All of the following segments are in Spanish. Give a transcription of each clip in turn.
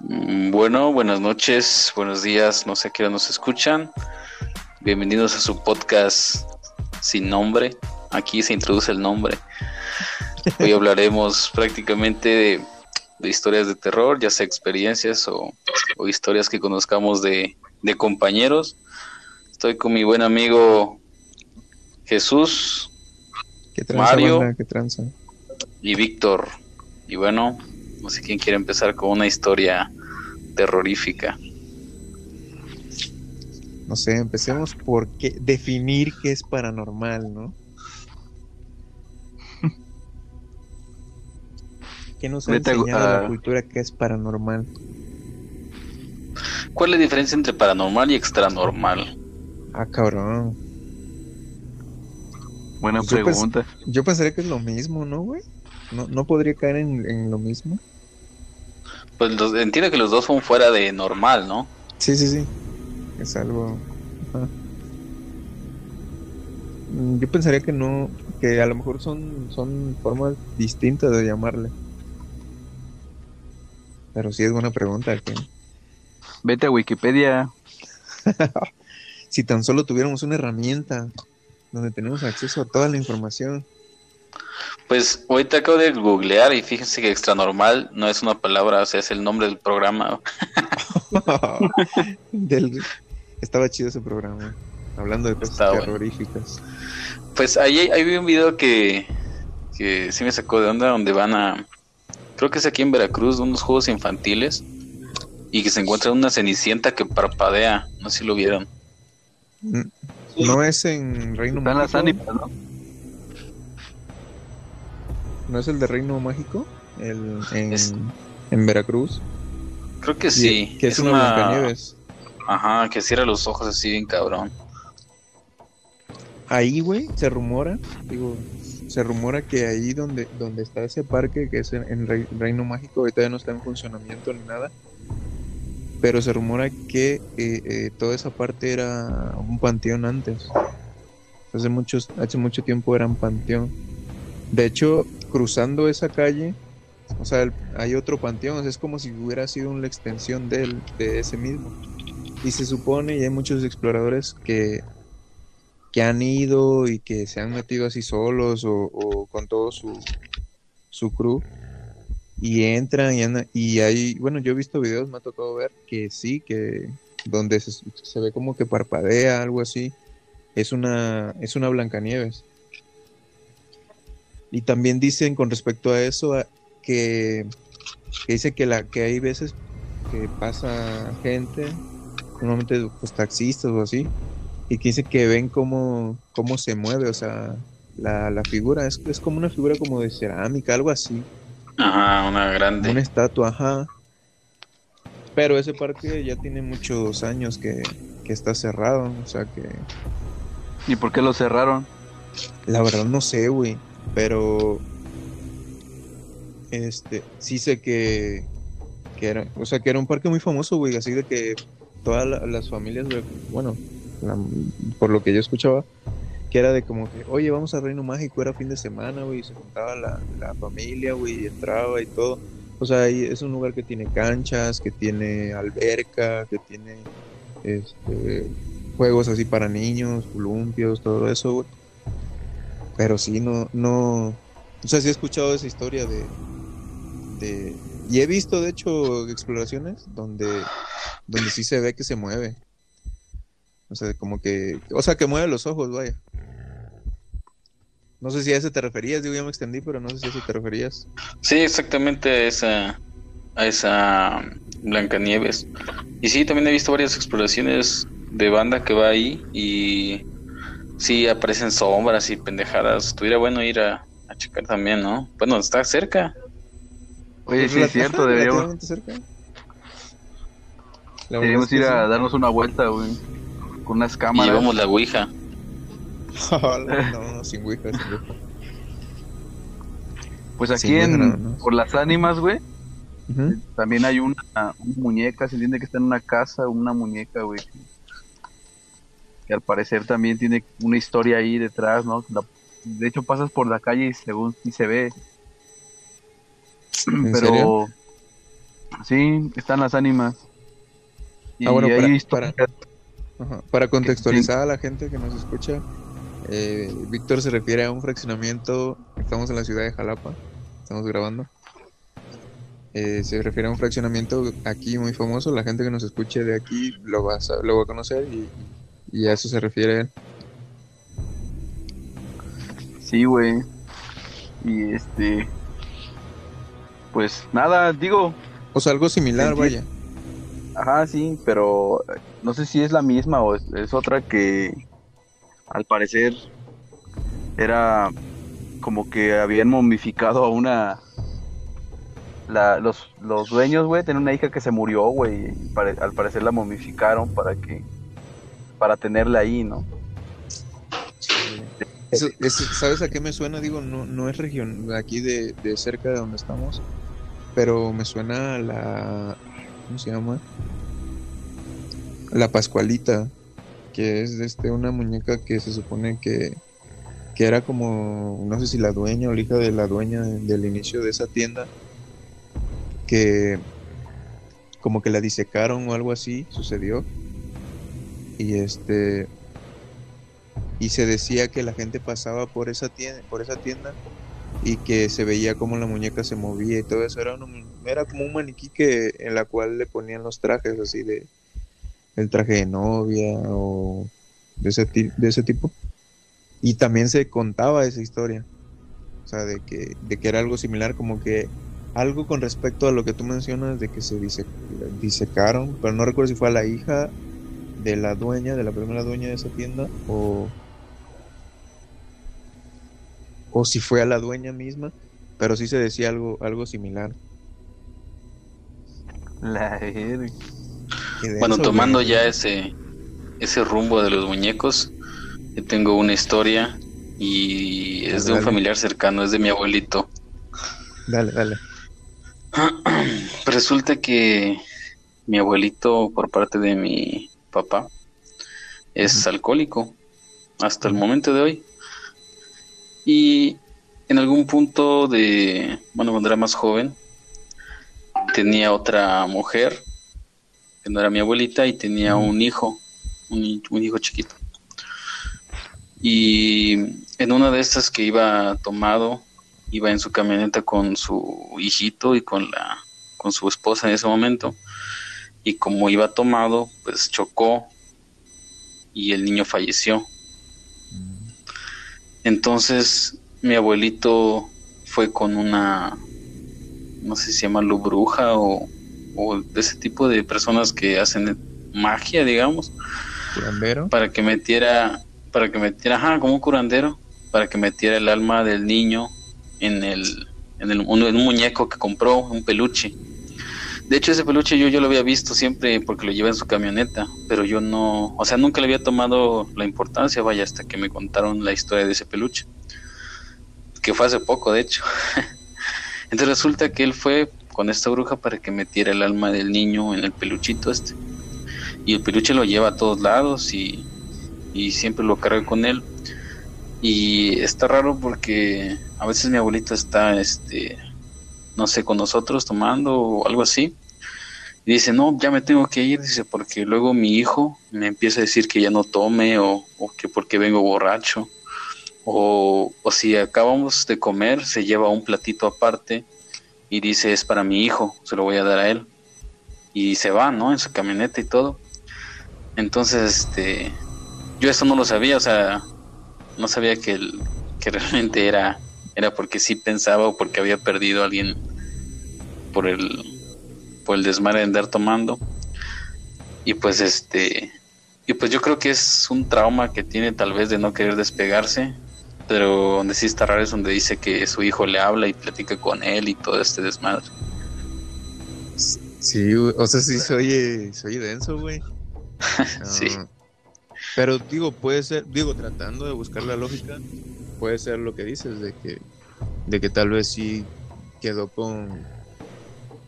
Mm, Bueno, buenas noches, buenos días, no sé a qué hora nos escuchan. Bienvenidos a su podcast sin nombre. Aquí se introduce el nombre. Hoy hablaremos prácticamente de, de historias de terror, ya sea experiencias o, o historias que conozcamos de, de compañeros. Estoy con mi buen amigo Jesús ¿Qué tranza, Mario. banda? ¿Qué tranza? y Víctor. Y bueno, no sé quién quiere empezar con una historia terrorífica. No sé, empecemos por qué, definir qué es paranormal, ¿no? ¿Qué nos ha Vete enseñado a- la cultura que es paranormal? ¿Cuál es la diferencia entre paranormal y extranormal? Ah, cabrón. Buena Yo pens- pregunta. Yo pensaría que es lo mismo, ¿no, güey? No, no podría caer en, en lo mismo. Pues los- entiendo que los dos son fuera de normal, ¿no? Sí, sí, sí. Es algo. ajá. Mm, Yo pensaría que no, que a lo mejor son, son formas distintas de llamarle. Pero sí es buena pregunta. que Vete a Wikipedia. Si tan solo tuviéramos una herramienta donde tenemos acceso a toda la información. Pues ahorita acabo de googlear y fíjense que extranormal no es una palabra, o sea, es el nombre del programa. Del- Estaba chido ese programa. Hablando de cosas Está bueno. terroríficas. Pues ahí, ahí vi un video que, que sí me sacó de onda, donde van a, creo que es aquí en Veracruz, de unos juegos infantiles, y que se encuentra una cenicienta que parpadea, no sé si lo vieron. Mm, No es en Reino Están las Mágico. ánimas, ¿no? ¿No es el de Reino Mágico? El, en, Es- en Veracruz. Creo que sí. Que es, una Blancanieves. Ajá, que cierra los ojos así bien cabrón. Ahí, güey, se rumora, digo, se rumora que ahí donde, donde está ese parque, que es en, en Rei- Reino Mágico, ahorita ya no está en funcionamiento ni nada, pero se rumora que eh, eh, toda esa parte era un panteón antes. Hace, muchos, hace mucho tiempo era un panteón. De hecho, cruzando esa calle, o sea, hay otro panteón, es como si hubiera sido una extensión del, de ese mismo. Y se supone, y hay muchos exploradores que que han ido y que se han metido así solos o, o con todo su, su crew y entran y, andan- y hay, bueno, yo he visto videos, me ha tocado ver que sí, que donde se, se ve como que parpadea, algo así, es una, es una Blancanieves. Y también dicen con respecto a eso a- que, que dice que, la, que hay veces que pasa gente, normalmente pues taxistas o así, y que dice que ven cómo, cómo se mueve, o sea, la, la figura es, es como una figura como de cerámica, algo así, Ajá, una grande. una estatua, ajá. Pero ese parque ya tiene muchos años que, que está cerrado, o sea que ¿Y por qué lo cerraron? la verdad no sé, güey, pero este, sí sé que, que era, o sea, que era un parque muy famoso, güey, así de que todas la- las familias, bueno, la- por lo que yo escuchaba, que era de como que, oye, vamos a Reino Mágico, era fin de semana, güey, se juntaba la, la familia, güey, y entraba y todo. O sea, es un lugar que tiene canchas, que tiene alberca, que tiene este, juegos así para niños, columpios, todo eso, güey. Pero sí, no, no. O sea, sí he escuchado esa historia de. de y he visto, de hecho, exploraciones donde, donde sí se ve que se mueve. O sea, como que. O sea, que mueve los ojos, vaya. No sé si a ese te referías, digo, ya me extendí, pero no sé si a ese te referías. Sí, exactamente a esa, a esa Blancanieves. Y sí, también he visto varias exploraciones de banda que va ahí y sí aparecen sombras y pendejadas. Estuviera bueno ir a, a checar también, ¿no? Bueno, está cerca. Oye, Pues sí es cierto, deberíamos, deberíamos es que ir a sí. darnos una vuelta, güey. Con unas Y cámaras. llevamos la Ouija. No, no, sin Ouija, sin Ouija. Pues aquí Sí, en, no. por las ánimas, güey, también hay una, una muñeca, se entiende que está en una casa, una muñeca, güey. Que al parecer también tiene una historia ahí detrás, ¿no? La- de hecho, pasas por la calle y según y se ve. ¿En Pero serio? Sí, están las ánimas. Y Ah, bueno, hay para- historias- Ajá. Para contextualizar a la gente que nos escucha, eh, Víctor se refiere a un fraccionamiento, estamos en la ciudad de Jalapa, estamos grabando. Eh, se refiere a un fraccionamiento aquí muy famoso, la gente que nos escuche de aquí lo va a, lo va a conocer y, y a eso se refiere él. Sí, güey. Y este. Pues nada, digo. O sea, algo similar, Enti- vaya. Ajá, sí, pero eh, no sé si es la misma o es, es otra que al parecer era como que habían momificado a una. La, los, los dueños, güey, tenían una hija que se murió, güey. pare- al parecer la momificaron para que. Para tenerla ahí, ¿no? Eso- ¿Sabes a qué me suena? Digo, no, no es región aquí de, de cerca de donde estamos, pero me suena a la. ¿Cómo se llama? La Pascualita, que es este, una muñeca que se supone que, que era como, no sé si la dueña o la hija de la dueña de- del inicio de esa tienda, que como que la disecaron o algo así, sucedió. Y este y se decía que la gente pasaba por esa tienda, por esa tienda y que se veía como la muñeca se movía y todo eso. Era, era como un maniquí que en la cual le ponían los trajes así de el traje de novia o de ese de ese tipo. Y también se contaba esa historia o sea de que de que era algo similar como que algo con respecto a lo que tú mencionas de que se dise- disecaron pero no recuerdo si fue a la hija de la dueña, de la primera dueña de esa tienda, o, o si fue a la dueña misma, pero sí se decía algo, algo similar. La verga. Bueno, tomando ya ese, ese rumbo de los muñecos, yo tengo una historia y es de un Dale. familiar cercano, es de mi abuelito. Dale, dale. Resulta que mi abuelito, por parte de mi papá, es alcohólico hasta el momento de hoy. Y en algún punto de, bueno, cuando era más joven, tenía otra mujer, que no era mi abuelita, y tenía un hijo, un, un hijo chiquito. Y en una de estas que iba tomado, iba en su camioneta con su hijito y con la con su esposa en ese momento y como iba tomado pues chocó y el niño falleció entonces mi abuelito fue con una no sé si se llama bruja o, o de ese tipo de personas que hacen magia digamos Curandero. para que metiera, para que metiera, ajá, como un curandero, para que metiera el alma del niño en el, en el en un muñeco que compró, un peluche. De hecho, ese peluche yo, yo lo había visto siempre porque lo lleva en su camioneta, pero yo no, o sea, nunca le había tomado la importancia, vaya, hasta que me contaron la historia de ese peluche, que fue hace poco, de hecho. Entonces resulta que él fue con esta bruja para que metiera el alma del niño en el peluchito este y el peluche lo lleva a todos lados y, y siempre lo carga con él. Y está raro porque a veces mi abuelita está, este, no sé, con nosotros tomando o algo así. Dice, no, ya me tengo que ir, dice, porque luego mi hijo me empieza a decir que ya no tome o, o que porque vengo borracho. O, o si acabamos de comer, se lleva un platito aparte y dice, es para mi hijo, se lo voy a dar a él. Y se va, ¿no? En su camioneta y todo. Entonces, este, yo eso no lo sabía, o sea, no sabía que, el, que realmente era, era porque sí pensaba o porque había perdido a alguien por el, por el desmadre de andar tomando. Y pues este, y pues yo creo que es un trauma que tiene tal vez de no querer despegarse, pero donde sí está raro es donde dice que su hijo le habla y platica con él y todo este desmadre. Sí, o sea, sí se oye, se oye denso, güey. Sí. Ah, Pero digo, puede ser, digo, tratando de buscar la lógica, puede ser lo que dices, de que, de que tal vez sí quedó con,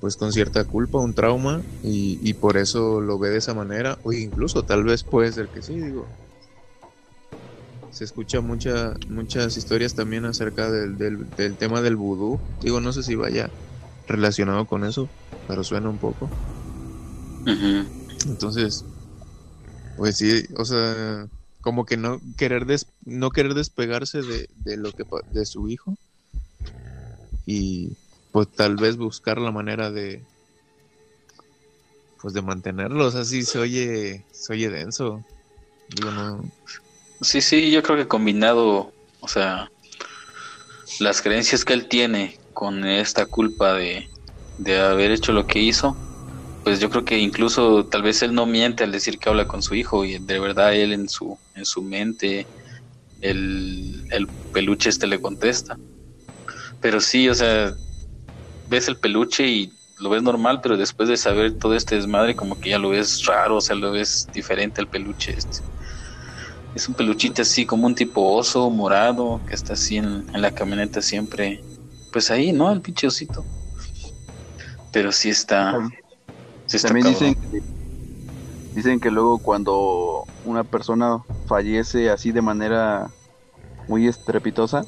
pues con cierta culpa, un trauma, y, y por eso lo ve de esa manera, o incluso tal vez puede ser que sí, digo. Se escucha mucha, muchas historias también acerca del, del, del tema del vudú. Digo, no sé si vaya relacionado con eso, pero suena un poco. Entonces, pues sí, o sea, como que no querer no querer despegarse de, de lo que de su hijo y pues tal vez buscar la manera de pues de mantenerlos así se oye se oye denso. Sí sí yo creo que combinado o sea las creencias que él tiene con esta culpa de, de haber hecho lo que hizo pues yo creo que incluso tal vez él no miente al decir que habla con su hijo y de verdad él en su en su mente el, el peluche este le contesta. Pero sí o sea ves el peluche y lo ves normal, pero después de saber todo este desmadre, como que ya lo ves raro, o sea, lo ves diferente al peluche este. Es un peluchito así como un tipo oso morado que está así en, la camioneta siempre. Pues ahí, ¿no? El pinche osito. Pero sí está. También dicen dicen que luego cuando una persona fallece así de manera muy estrepitosa,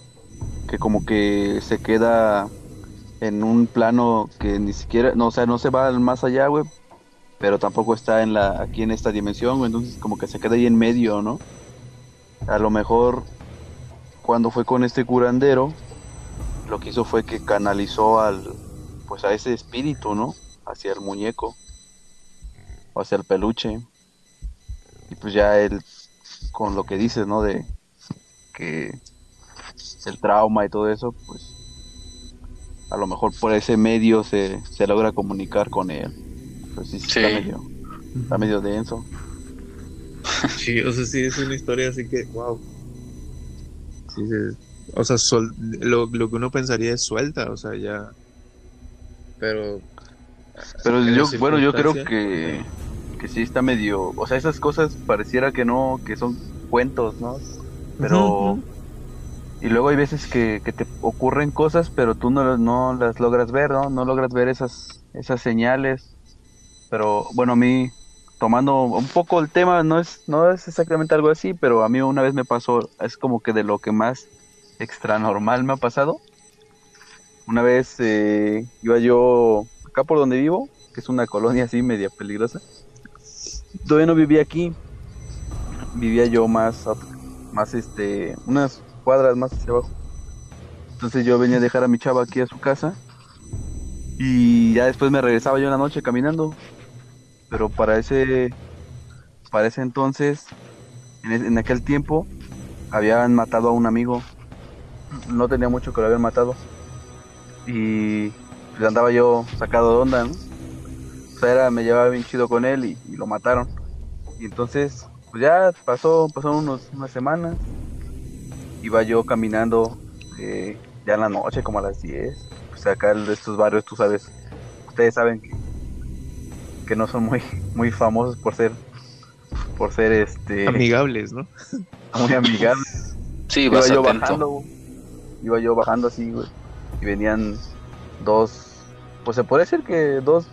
que como que se queda en un plano que ni siquiera, no, o sea, no se va más allá, güey, pero tampoco está en la, aquí en esta dimensión, entonces como que se queda ahí en medio, ¿no? A lo mejor cuando fue con este curandero, lo que hizo fue que canalizó al, pues a ese espíritu, ¿no? Hacia el muñeco, o hacia el peluche. Y pues ya él, con lo que dices, ¿no? De que el trauma y todo eso, pues a lo mejor por ese medio se, se logra comunicar con él. Pues sí, Está, medio, está medio denso. Sí, o sea, sí, es una historia así que, wow. Sí, o sea, lo, lo, que uno pensaría es suelta, o sea, ya. Pero. Pero yo, bueno, yo creo que, que sí está medio. O sea, esas cosas pareciera que no, que son cuentos, ¿no? Pero. Y luego hay veces que, te ocurren cosas, pero tú no, no las logras ver, ¿no? No logras ver esas, esas señales. Pero bueno, a mí, tomando un poco el tema, no es, no es exactamente algo así, pero a mí una vez me pasó, es como que de lo que más extra normal me ha pasado. Una vez eh, iba yo acá por donde vivo, que es una colonia así media peligrosa. Todavía no vivía aquí, vivía yo más, más este, unas cuadras más hacia abajo. Entonces yo venía a dejar a mi chava aquí a su casa y ya después me regresaba yo en la noche caminando. Pero para ese, para ese entonces, en, en aquel tiempo, habían matado a un amigo. No tenía mucho que lo habían matado. Y pues andaba yo sacado de onda, O sea, era, me llevaba bien chido con él y, lo mataron. Y entonces, pues ya pasó, pasaron unos, unas semanas iba yo caminando eh, ya en la noche, como a las 10. Pues acá de estos barrios, tú sabes, ustedes saben que, que no son muy, muy famosos por ser, por ser este... Amigables, ¿no? Muy amigables. Sí, iba yo bajando, iba yo bajando así, güey, y venían dos, pues se puede decir que dos,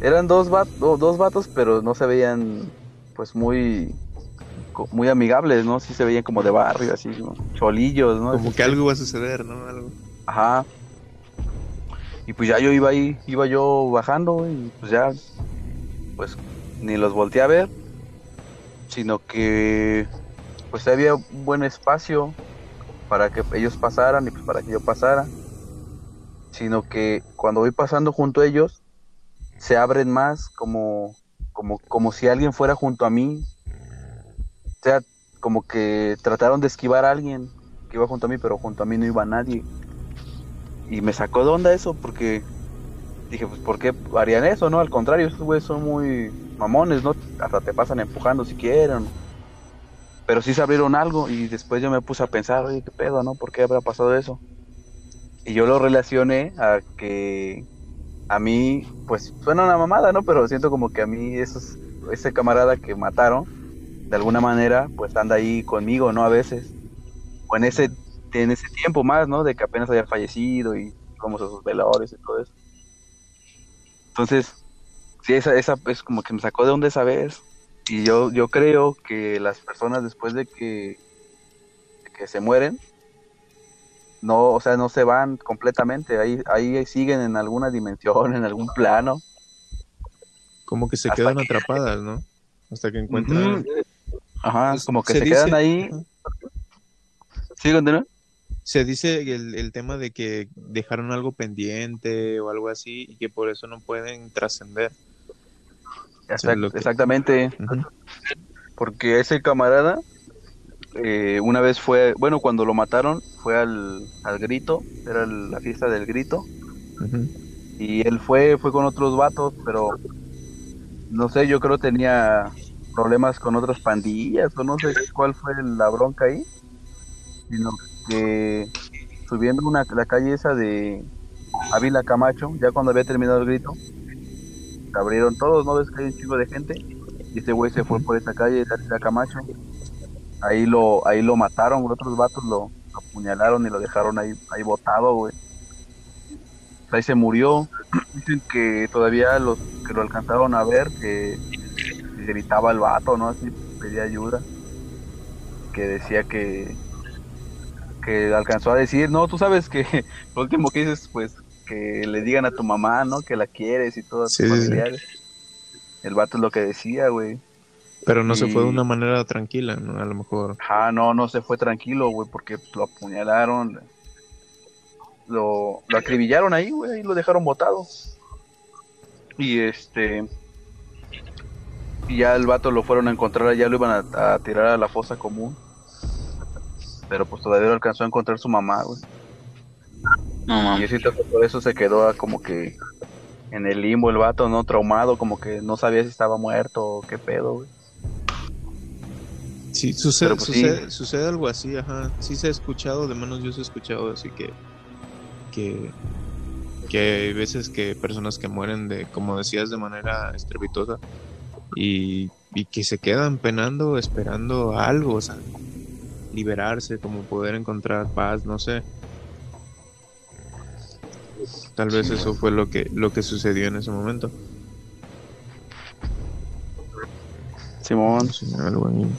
eran dos, dos vatos, pero no se veían, pues muy muy amigables, ¿no? Sí se veían como de barrio, así, ¿no? Cholillos, ¿no? Como que algo iba a suceder, ¿no? Algo. Ajá. Y pues ya yo iba ahí, iba yo bajando y pues ya, pues ni los volteé a ver, sino que pues había un buen espacio para que ellos pasaran y pues para que yo pasara, sino que cuando voy pasando junto a ellos, se abren más como, como, como si alguien fuera junto a mí o sea, como que trataron de esquivar a alguien que iba junto a mí, pero junto a mí no iba nadie. Y me sacó de onda eso porque dije, pues, ¿por qué harían eso, no? Al contrario, esos güeyes son muy mamones, ¿no? Hasta te pasan empujando si quieren. Pero sí se abrieron algo y después yo me puse a pensar, oye, qué pedo, ¿no? ¿Por qué habrá pasado eso? Y yo lo relacioné a que a mí, pues suena una mamada, ¿no? Pero siento como que a mí esos, ese camarada que mataron, de alguna manera, pues anda ahí conmigo, ¿no? A veces. O en ese, en ese tiempo más, ¿no? De que apenas había fallecido y como sus velores y todo eso. Entonces, sí, esa, esa es como que me sacó de donde esa vez. Y yo, yo creo que las personas después de que, que se mueren, no, o sea, no se van completamente, ahí, ahí siguen en alguna dimensión, en algún plano. Como que se Hasta quedan que- atrapadas, ¿no? Hasta que encuentran... Ajá, Pues, como que se se, dice- quedan ahí. Ajá. Sí, continúa. Se dice el, el tema de que dejaron algo pendiente o algo así y que por eso no pueden trascender. Exact- lo que- Exactamente, porque ese camarada eh, una vez fue, bueno, cuando lo mataron fue al, al grito, era el- la fiesta del grito, y él fue, fue con otros vatos, pero no sé, yo creo tenía problemas con otras pandillas, o no sé cuál fue la bronca ahí, sino que subiendo una, la calle esa de Ávila Camacho, ya cuando había terminado el grito, se abrieron todos, ¿no ves que hay un chico de gente? Y ese güey se fue por esa calle de Ávila Camacho, ahí lo, ahí lo mataron, otros vatos lo, lo apuñalaron y lo dejaron ahí, ahí botado, güey. Ahí se murió. Dicen que todavía los que lo alcanzaron a ver, que gritaba el vato, ¿no? Así pedía ayuda. Que decía que que alcanzó a decir, no, tú sabes que lo último que dices, pues, que le digan a tu mamá, ¿no? Que la quieres y todos Sí, sí. El vato es lo que decía, güey. Pero no se fue de una manera tranquila, ¿no? A lo mejor. Ah, no, no se fue tranquilo, güey, porque lo apuñalaron, lo, lo acribillaron ahí, güey, y lo dejaron botado. Y este, y ya el vato lo fueron a encontrar, ya lo iban a, a tirar a la fosa común. Pero pues todavía no alcanzó a encontrar su mamá, güey. No Y mames. así por eso se quedó ah, como que en el limbo el vato, ¿no? Traumado, como que no sabía si estaba muerto o qué pedo, güey. Sí, sucede, Pero, pues, sí. sucede algo así, ajá. Sí se ha escuchado, de menos yo se he escuchado, así que, que, que hay veces que personas que mueren de, como decías, de manera estrepitosa y, y que se quedan penando, esperando algo, o sea, liberarse, como poder encontrar paz, no sé. Tal vez eso fue lo que, lo que sucedió en ese momento. Simón. Algo ahí.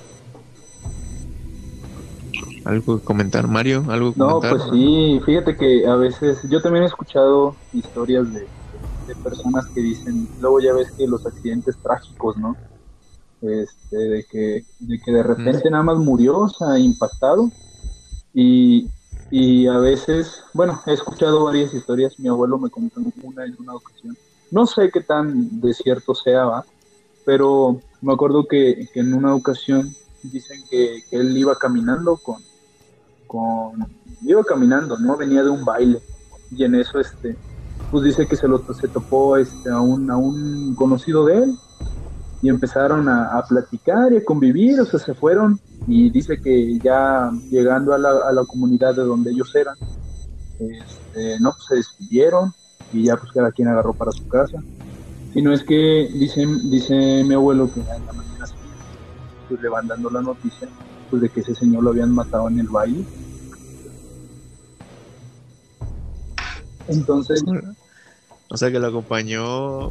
¿Algo que comentar, Mario? ¿Algo que No, comentar? pues sí, fíjate que a veces yo también he escuchado historias de, de personas que dicen, luego ya ves que los accidentes trágicos, ¿no? Este, de que, de que de repente nada más murió, o sea, impactado. Y, y a veces, bueno, he escuchado varias historias, mi abuelo me contó una en una ocasión. No sé qué tan de cierto sea, ¿va? pero me acuerdo que, que en una ocasión dicen que, que él iba caminando con, con iba caminando, ¿no? Venía de un baile y en eso este pues dice que se lo se topó este a un a un conocido de él y empezaron a, a platicar y a convivir, o sea, se fueron y dice que ya llegando a la, a la comunidad de donde ellos eran, este, no, pues se despidieron y ya pues cada quien agarró para su casa. Si no es que dice, dice mi abuelo que en la mañana pues le van dando la noticia pues de que ese señor lo habían matado en el baile. Entonces, O sea, que lo acompañó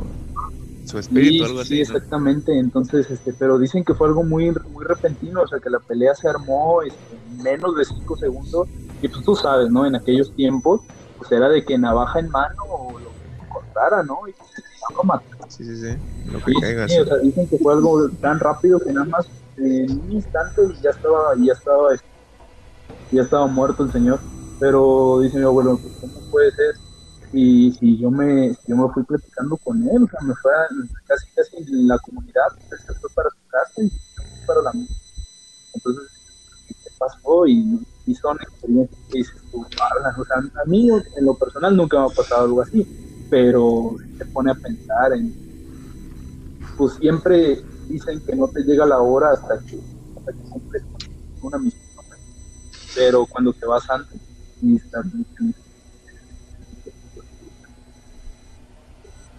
su sí, espíritu, algo sí, así. ¿no? exactamente. Entonces, este, pero dicen que fue algo muy, muy repentino, o sea, que la pelea se armó este, en menos de cinco segundos. Y pues tú sabes, ¿no? En aquellos tiempos, pues era de que navaja en mano o lo que encontrara, ¿no? Y se lo. Sí, sí, sí. Lo que Sí, caiga. sí, sí. o sea, dicen que fue algo tan rápido que nada más eh, en un instante ya estaba, ya estaba, este, ya estaba muerto el señor. Pero dice mi abuelo, pues, ¿cómo puede ser? Y si yo me, yo me fui platicando con él, o sea, me fue a- casi, casi la comunidad, se fue para su casa y para la mía. Entonces, ¿qué pasó? Y, y son experiencias que dices tú, o sea, a mí en lo personal nunca me ha pasado algo así, pero te pone a pensar en, pues siempre dicen que no te llega la hora hasta que, hasta que cumples una misión. Pero cuando te vas antes, y está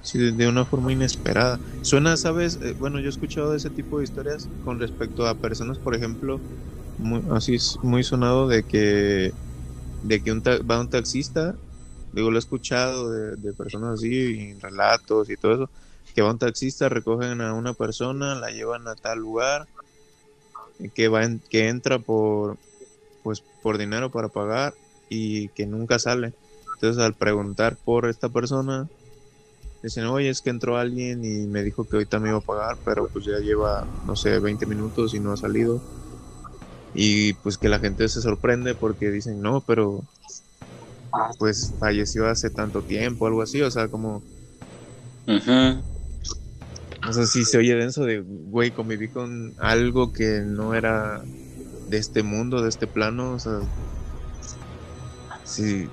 Sí, de, una forma inesperada. Suena, ¿sabes? Eh, bueno, yo he escuchado ese tipo de historias con respecto a personas, por ejemplo, muy, así es muy sonado de que de que un ta- va un taxista, digo, lo he escuchado de, de personas así, en relatos y todo eso, que va un taxista, recogen a una persona, la llevan a tal lugar, que va en- que entra por pues por dinero para pagar y que nunca sale. Entonces al preguntar por esta persona, dicen, oye, es que entró alguien y me dijo que ahorita me iba a pagar, pero pues ya lleva, no sé, 20 minutos y no ha salido. Y pues que la gente se sorprende porque dicen, no, pero pues falleció hace tanto tiempo, algo así, o sea, como... O sea, sí se oye denso de, güey, conviví con algo que no era de este mundo, de este plano, o sea... Sí.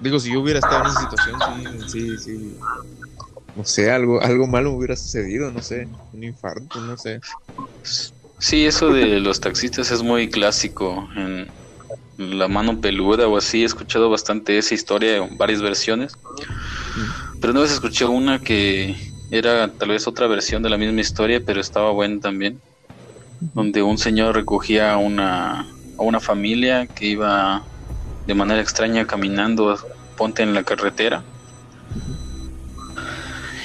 Digo, si yo hubiera estado en esa situación, sí, sí, sí. No sé, algo, algo malo hubiera sucedido, no sé, un infarto, no sé. Sí, eso de los taxistas es muy clásico en La mano peluda o así. He escuchado bastante esa historia en varias versiones. Pero una vez escuché una que era tal vez otra versión de la misma historia, pero estaba buena también. Donde un señor recogía a una, a una familia que iba de manera extraña caminando, ponte en la carretera.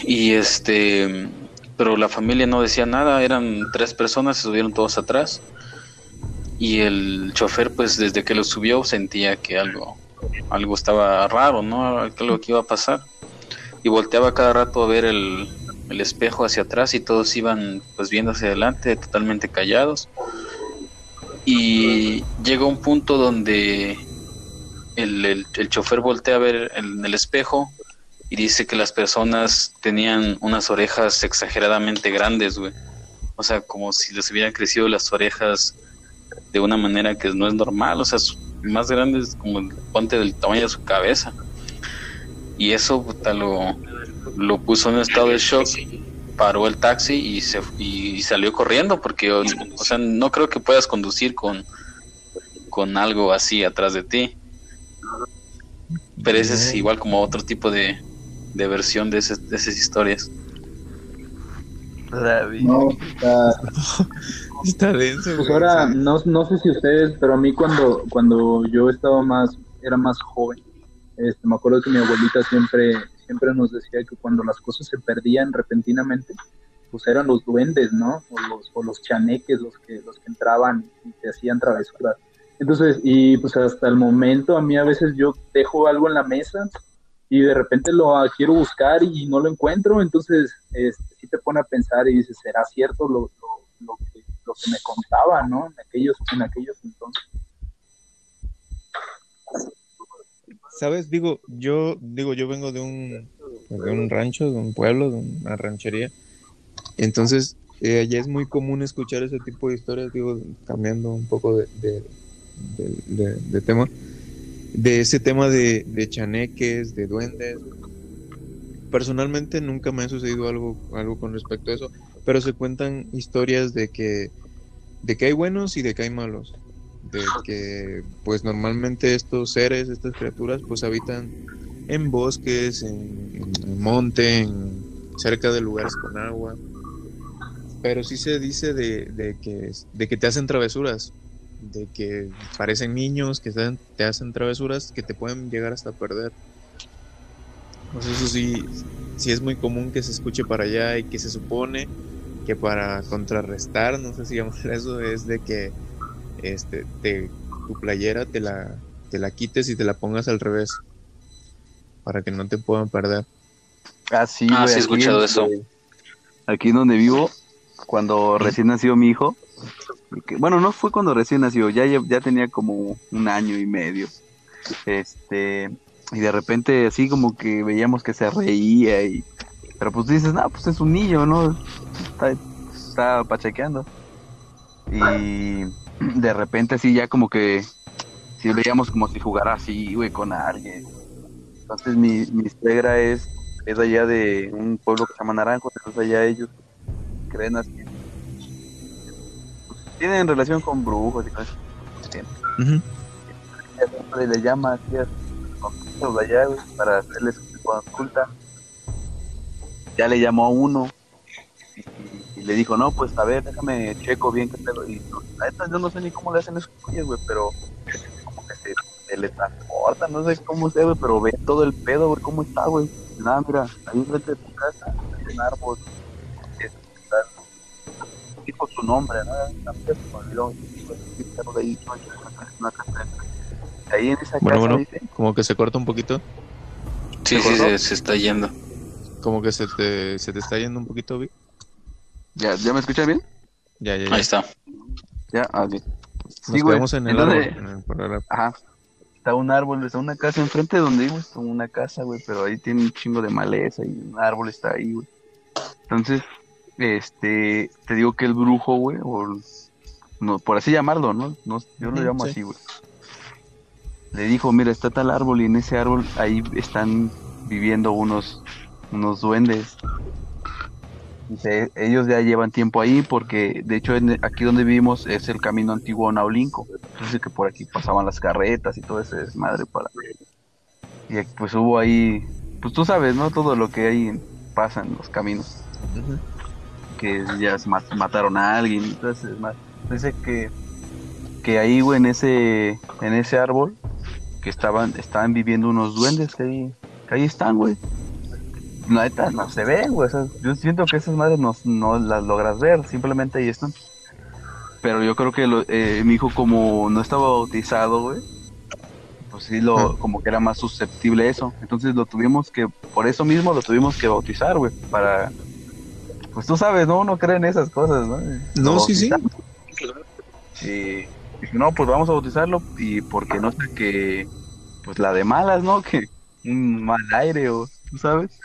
Y este pero la familia no decía nada, eran tres personas, se subieron todos atrás y el chofer pues desde que lo subió sentía que algo algo estaba raro, ¿no? Algo que iba a pasar y volteaba cada rato a ver el, el espejo hacia atrás y todos iban pues viendo hacia adelante totalmente callados y llegó un punto donde el, el, chofer voltea a ver en el espejo y dice que las personas tenían unas orejas exageradamente grandes, güey. O sea, como si les hubieran crecido las orejas de una manera que no es normal, o sea, más grandes como el ponte del tamaño de su cabeza. Y eso puta, lo, lo puso en estado de shock, paró el taxi y se y salió corriendo porque o, sea, no creo que puedas conducir con con algo así atrás de ti. Pero ese es igual como otro tipo de, de versión de, ese, de esas historias. No, está, Está denso. pues ahora no, no sé si ustedes, pero a mí cuando, cuando yo estaba más, era más joven, este, me acuerdo que mi abuelita siempre, siempre nos decía que cuando las cosas se perdían repentinamente, pues eran los duendes, ¿no? O los, o los chaneques los que, los que entraban y te hacían travesuras. Entonces, y pues hasta el momento a mí a veces yo dejo algo en la mesa y de repente lo quiero buscar y no lo encuentro, entonces este, sí te pone a pensar y dices, ¿será cierto lo, lo, lo que, lo que me contaba, ¿no? En aquellos, en aquellos entonces. ¿Sabes? Digo, yo digo, yo vengo de un, de un rancho, de un pueblo, de una ranchería. Entonces, eh, allá es muy común escuchar ese tipo de historias, digo, cambiando un poco de, de- tema, de ese tema de, chaneques, de duendes. Personalmente nunca me ha sucedido algo, algo con respecto a eso, pero se cuentan historias de que, de que hay buenos y de que hay malos. De que, pues normalmente estos seres, estas criaturas, pues habitan en bosques, en, monte, cerca de lugares con agua. Pero sí se dice de que, de que te hacen travesuras, de que parecen niños que te, hacen travesuras que te pueden llegar hasta perder. Pues eso sí, sí es muy común que se escuche para allá y que se supone que para contrarrestar, no sé si llamar eso, es de que este, te, tu playera te la, te la quites y te la pongas al revés para que no te puedan perder. Ah, sí, Ah, sí he escuchado eso. Aquí donde vivo, cuando recién nació mi hijo, bueno, no fue cuando recién nació, ya, ya tenía como un año y medio. Este, y de repente así como que veíamos que se reía y pero pues dices, no, pues es un niño, ¿no? Está, está pachequeando. Y de repente así ya como que si veíamos como si jugara así, güey, con alguien. Entonces mi, mi suegra es, es allá de un pueblo que se llama Naranjo, entonces allá ellos creen así. Tienen relación con brujos y cosas así. Ella siempre le llama así a sus de allá, para hacerles su consulta. Ya le llamó a uno y, y le dijo, no, pues a ver, déjame checo bien qué pedo. Y la neta, yo no sé ni cómo le hacen esos güeyes, güey, pero como que se teletransporta, no sé cómo sea, güey, pero ve todo el pedo, güey, cómo está, güey. Nada, mira, ahí enfrente de tu casa hay un árbol. Dijo su nombre, ¿no? También se me olvidó. Dijo, "Sí, pero de ahí, no hay una casa- una casa". ahí en esa Bueno, casa, bueno. dice, Como que se corta un poquito. Sí, sí, se, se está yendo. Como que se te, se te está yendo un poquito, Vic. ¿ya, ¿ya me escuchan bien? Ya, ya, ya. Ahí está. Ya, ah, ok. Nos Sí, quedamos en el Entonces, árbol. en el-. Ajá. Está un árbol, está una casa enfrente de donde vivo, está una casa, güey, pero ahí tiene un chingo de maleza y un árbol está ahí, güey. Entonces, este, te digo que el brujo, güey, o no, por así llamarlo, ¿no? no yo lo llamo sí. así, güey. Le dijo, mira, está tal árbol y en ese árbol ahí están viviendo unos, unos duendes. Dice, ellos ya llevan tiempo ahí porque, de hecho, en- aquí donde vivimos es el camino antiguo a Naulinco. Entonces que por aquí pasaban las carretas y todo ese desmadre para... Y pues hubo ahí, pues tú sabes, ¿no? Todo lo que ahí pasa en los caminos. Que ya se mataron a alguien desmadre. Dice que, que ahí, güey, en ese, en ese árbol, que estaban, estaban viviendo unos duendes que ahí, que ahí están, güey. La neta, no se ven, güey. o sea, yo siento que esas madres no, no las logras ver, simplemente ahí están. Pero yo creo que lo- eh, mi hijo como no estaba bautizado, güey, pues sí, lo, como que era más susceptible a eso. Entonces lo tuvimos que, por eso mismo lo tuvimos que bautizar, güey, para... Pues tú sabes, ¿no? Uno cree en esas cosas, ¿no? No, sí, sí. dije, no, pues vamos a bautizarlo y porque no sé que, pues la de malas, ¿no? Que un mal aire o, tú sabes.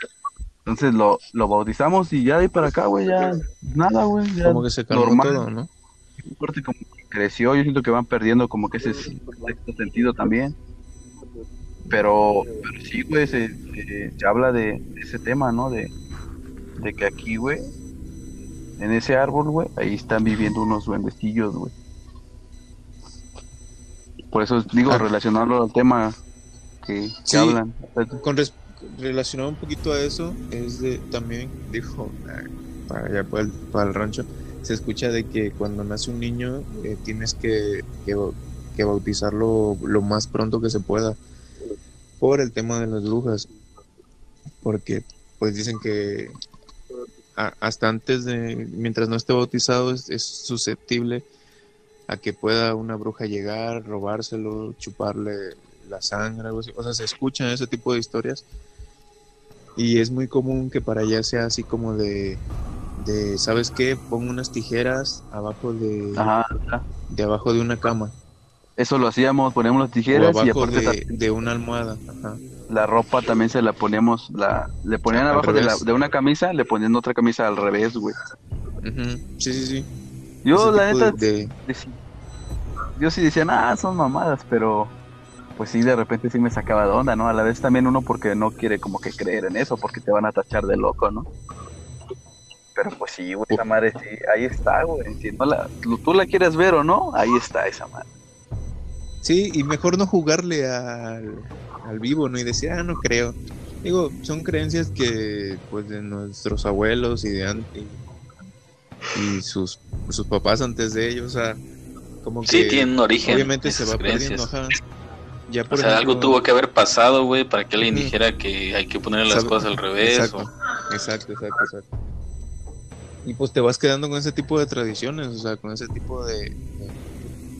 Entonces lo, lo bautizamos y ya de ahí para acá, güey, ya nada, güey, ya Como que se calmó normal. todo, ¿no? fuerte como que creció, yo siento que van perdiendo como que ese sentido también. Pero, pero sí, güey, se, se- se habla de, de ese tema, ¿no? De, de que aquí, güey, en ese árbol, güey, ahí están viviendo unos duendecillos, güey. Por eso digo, Ah. relacionarlo al tema que, que Sí. hablan. Con res- relacionado un poquito a eso, es de también, dijo, ah, para allá para el, para el rancho, se escucha de que cuando nace un niño eh, tienes que, que, que bautizarlo lo más pronto que se pueda por el tema de las brujas. Porque pues dicen que a- hasta antes de, mientras no esté bautizado, es, es susceptible a que pueda una bruja llegar, robárselo, chuparle la sangre, algo así. O sea, se escuchan ese tipo de historias. Y es muy común que para allá sea así como de, de ¿sabes qué? Pongo unas tijeras abajo de, Ajá, ajá. de abajo de una cama. eso lo hacíamos, poníamos las O tijeras y abajo aparte de, de una almohada. Ajá. La ropa también se la poníamos, la, le ponían Al abajo de, la- de una camisa, le ponían otra camisa al revés, güey. Sí, sí, sí. Yo, Ese la neta, de- yo sí decía, ah, son mamadas, pero pues sí, de repente sí me sacaba de onda, ¿no? A la vez también uno porque no quiere como que creer en eso, porque te van a tachar de loco, ¿no? Pero pues sí, güey, esa madre sí, ahí está, güey. Si no la, tú la quieres ver o no, ahí está esa madre. Sí, y mejor no jugarle al, al vivo, ¿no? Y decir, ah, no creo. Digo, son creencias que, pues, de nuestros abuelos y de antes, y sus, sus papás antes de ellos, o sea, como que... Sí, tiene un origen. Obviamente se va creencias. perdiendo, ajá. Ya O sea, algo tuvo que haber pasado, güey, para que alguien dijera que hay que poner las cosas al revés. Exacto, o- exacto, exacto, exacto. Y pues te vas quedando con ese tipo de tradiciones, o sea, con ese tipo de, de-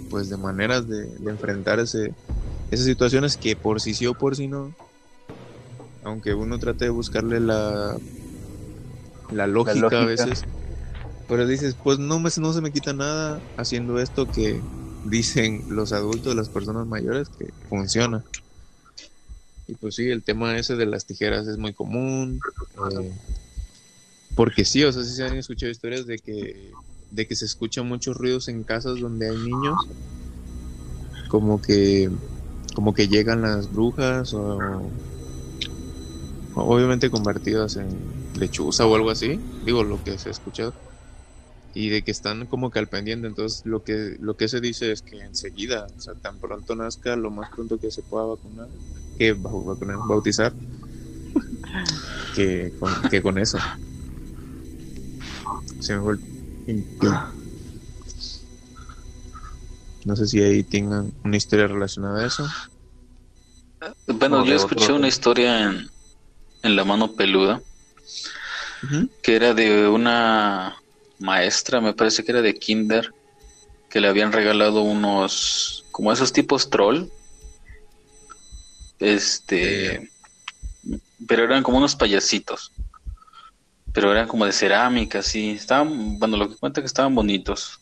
pues de maneras de, de enfrentar ese, esas situaciones que por sí sí o por sí no, aunque uno trate de buscarle la, la lógica, a lógica. veces, pero dices, pues no, me, no se me quita nada haciendo esto que dicen los adultos, las personas mayores, que funciona. Y pues sí, el tema ese de las tijeras es muy común. eh, porque sí, o sea, sí se han escuchado historias de que, de que se escuchan muchos ruidos en casas donde hay niños. Como que, como que llegan las brujas o, obviamente convertidas en lechuza o algo así. Digo, lo que se ha escuchado. Y de que están como que al pendiente. Entonces, lo que, lo que se dice es que enseguida, o sea, tan pronto nazca, lo más pronto que se pueda vacunar, que va- vacunar, bautizar, que con, que con eso. Se me fue No sé si ahí tengan una historia relacionada a eso. Bueno, yo escuché otro- una historia en, en La Mano Peluda que era de una maestra, me parece que era de kinder, que le habían regalado unos, como esos tipos troll, este, pero eran como unos payasitos, pero eran como de cerámica, así, estaban, bueno, lo que cuenta que estaban bonitos.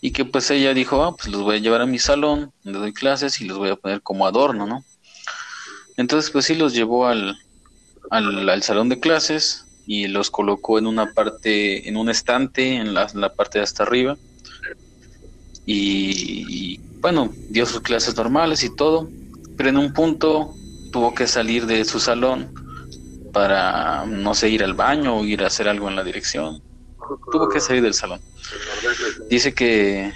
Y que pues ella dijo, ah, pues los voy a llevar a mi salón, donde doy clases y los voy a poner como adorno, ¿no? Entonces pues sí los llevó al, al, al salón de clases y los colocó en una parte, en un estante, en la, en la parte de hasta arriba. Y, bueno, dio sus clases normales y todo, pero en un punto tuvo que salir de su salón para, no sé, ir al baño o ir a hacer algo en la dirección. Tuvo que salir del salón. Dice que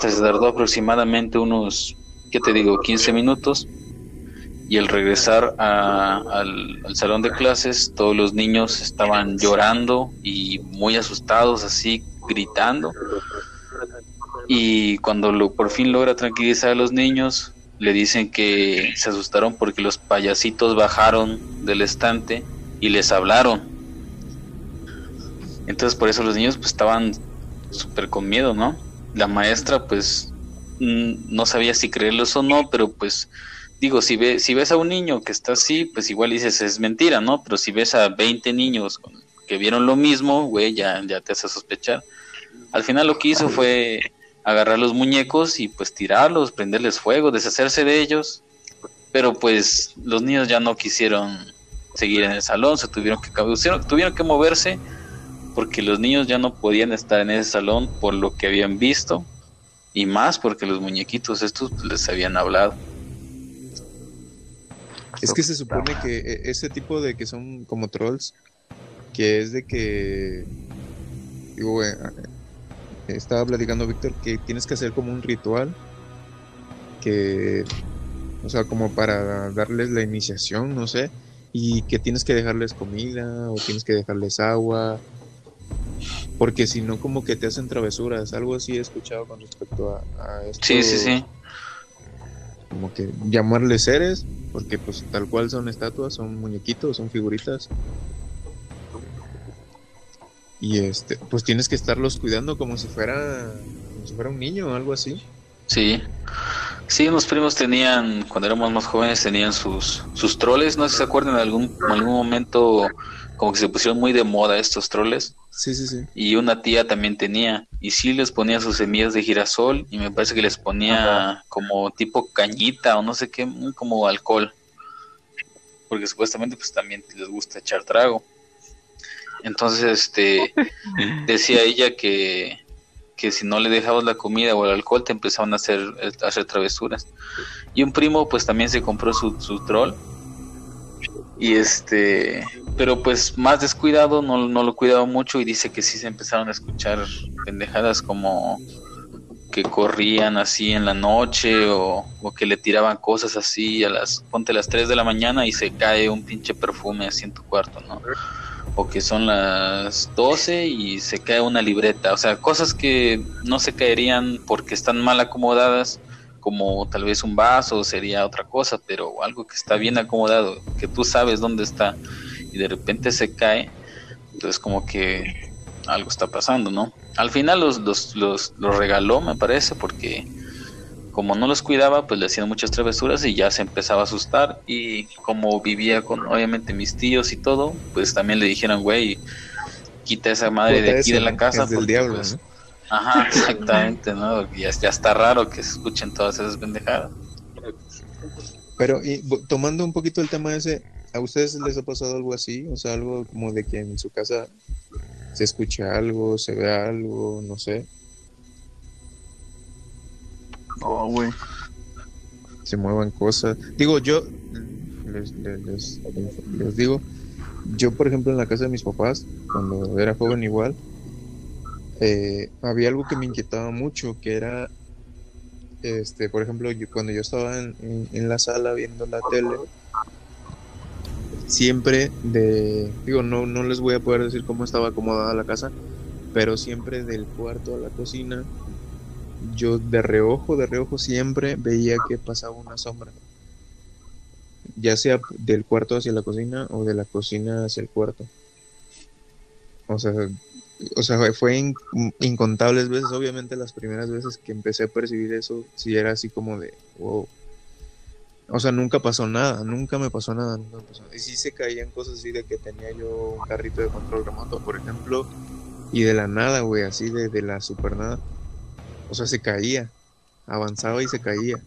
se tardó aproximadamente unos, ¿qué te digo?, 15 minutos y al regresar al, salón de clases todos los niños estaban llorando y muy asustados así gritando y cuando lo, por fin logra tranquilizar a los niños le dicen que se asustaron porque los payasitos bajaron del estante y les hablaron entonces por eso los niños pues estaban súper con miedo no la maestra pues no sabía si creerlos o no pero pues digo, si, ve, si ves a un niño que está así, pues igual dices es mentira, ¿no? Pero si ves a 20 niños que vieron lo mismo, güey, ya, ya te hace sospechar. Al final lo que hizo fue agarrar los muñecos y pues tirarlos, prenderles fuego, deshacerse de ellos. Pero pues los niños ya no quisieron seguir en el salón, se tuvieron que tuvieron que moverse porque los niños ya no podían estar en ese salón por lo que habían visto y más porque los muñequitos estos pues, les habían hablado. Es que se supone que e, ese tipo de que son como trolls, que es de que. Digo, eh, estaba platicando Víctor que tienes que hacer como un ritual que. O sea, como para darles la iniciación, no sé. Y que tienes que dejarles comida o tienes que dejarles agua. Porque si no, como que te hacen travesuras. Algo así he escuchado con respecto a, a esto. Sí, sí, sí. Como que llamarles seres porque pues tal cual son estatuas, son muñequitos, son figuritas. Y este, pues tienes que estarlos cuidando como si fuera como si fuera un niño o algo así. Sí. Sí, unos primos tenían, cuando éramos más jóvenes, tenían sus, sus troles. No sé si se acuerdan, en algún, en algún momento como que se pusieron muy de moda estos troles. Sí, sí, sí. Y una tía también tenía. Y sí les ponía sus semillas de girasol y me parece que les ponía como tipo cañita o no sé qué, como alcohol. Porque supuestamente pues también les gusta echar trago. Entonces, este, decía ella que, que si no le dejabas la comida o el alcohol te empezaban a hacer, a hacer travesuras. Y un primo pues también se compró su, su troll y este, pero pues más descuidado, no, no lo cuidaba mucho y dice que sí se empezaron a escuchar pendejadas como que corrían así en la noche o, que le tiraban cosas así a las, ponte las 3 de la mañana y se cae un pinche perfume así en tu cuarto, ¿no? O que son las 12 y se cae una libreta, o sea, cosas que no se caerían porque están mal acomodadas como tal vez un vaso sería otra cosa, pero algo que está bien acomodado, que tú sabes dónde está y de repente se cae, entonces como que algo está pasando, ¿no? Al final los, los, los, regaló, me parece, porque como no los cuidaba, pues le hacían muchas travesuras y ya se empezaba a asustar. Y como vivía con, obviamente, mis tíos y todo, pues también le dijeron, güey, quita esa madre de aquí de la casa. Es del diablo, pues, ¿no? Ajá, exactamente, ¿no? Ya, ya está raro que se escuchen todas esas pendejadas. Pero y, tomando un poquito el tema ese, ¿a ustedes les ha pasado algo así? O sea, algo como de que en su casa se escucha algo, se ve algo, no sé. No, güey. Se muevan cosas. Digo, yo les, les, les, digo, yo por ejemplo en la casa de mis papás, cuando era joven igual, eh, había algo que me inquietaba mucho, que era, este, por ejemplo, cuando yo estaba en, la sala viendo la tele, siempre de, digo, no, no les voy a poder decir cómo estaba acomodada la casa, pero siempre del cuarto a la cocina, yo de reojo, de reojo siempre veía que pasaba una sombra. Ya sea del cuarto hacia la cocina o de la cocina hacia el cuarto. O sea, o sea, fue incontables veces, obviamente las primeras veces que empecé a percibir eso, sí era así como de, wow. O sea, nunca pasó nada, nunca me pasó nada. me pasó. Y sí se caían cosas así de que tenía yo un carrito de control remoto, por ejemplo, y de la nada, güey, así de, de la super nada. O sea, se caía, avanzaba y se caía.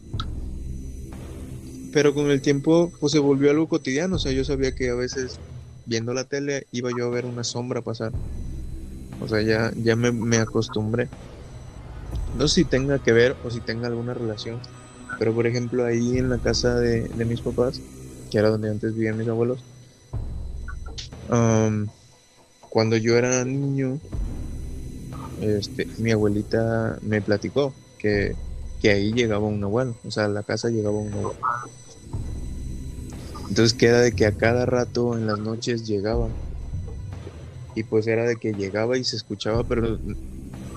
Pero con el tiempo, pues se volvió algo cotidiano. O sea, yo sabía que a veces viendo la tele iba yo a ver una sombra pasar. O sea, ya, ya me, me acostumbré. No sé si tenga que ver o si tenga alguna relación. Pero por ejemplo, ahí en la casa de, de mis papás, que era donde antes vivían mis abuelos, cuando yo era niño, este, mi abuelita me platicó que, que ahí llegaba un nahual, o sea, la casa llegaba un nahual. Entonces queda de que a cada rato en las noches llegaba. Y pues era de que llegaba y se escuchaba, pero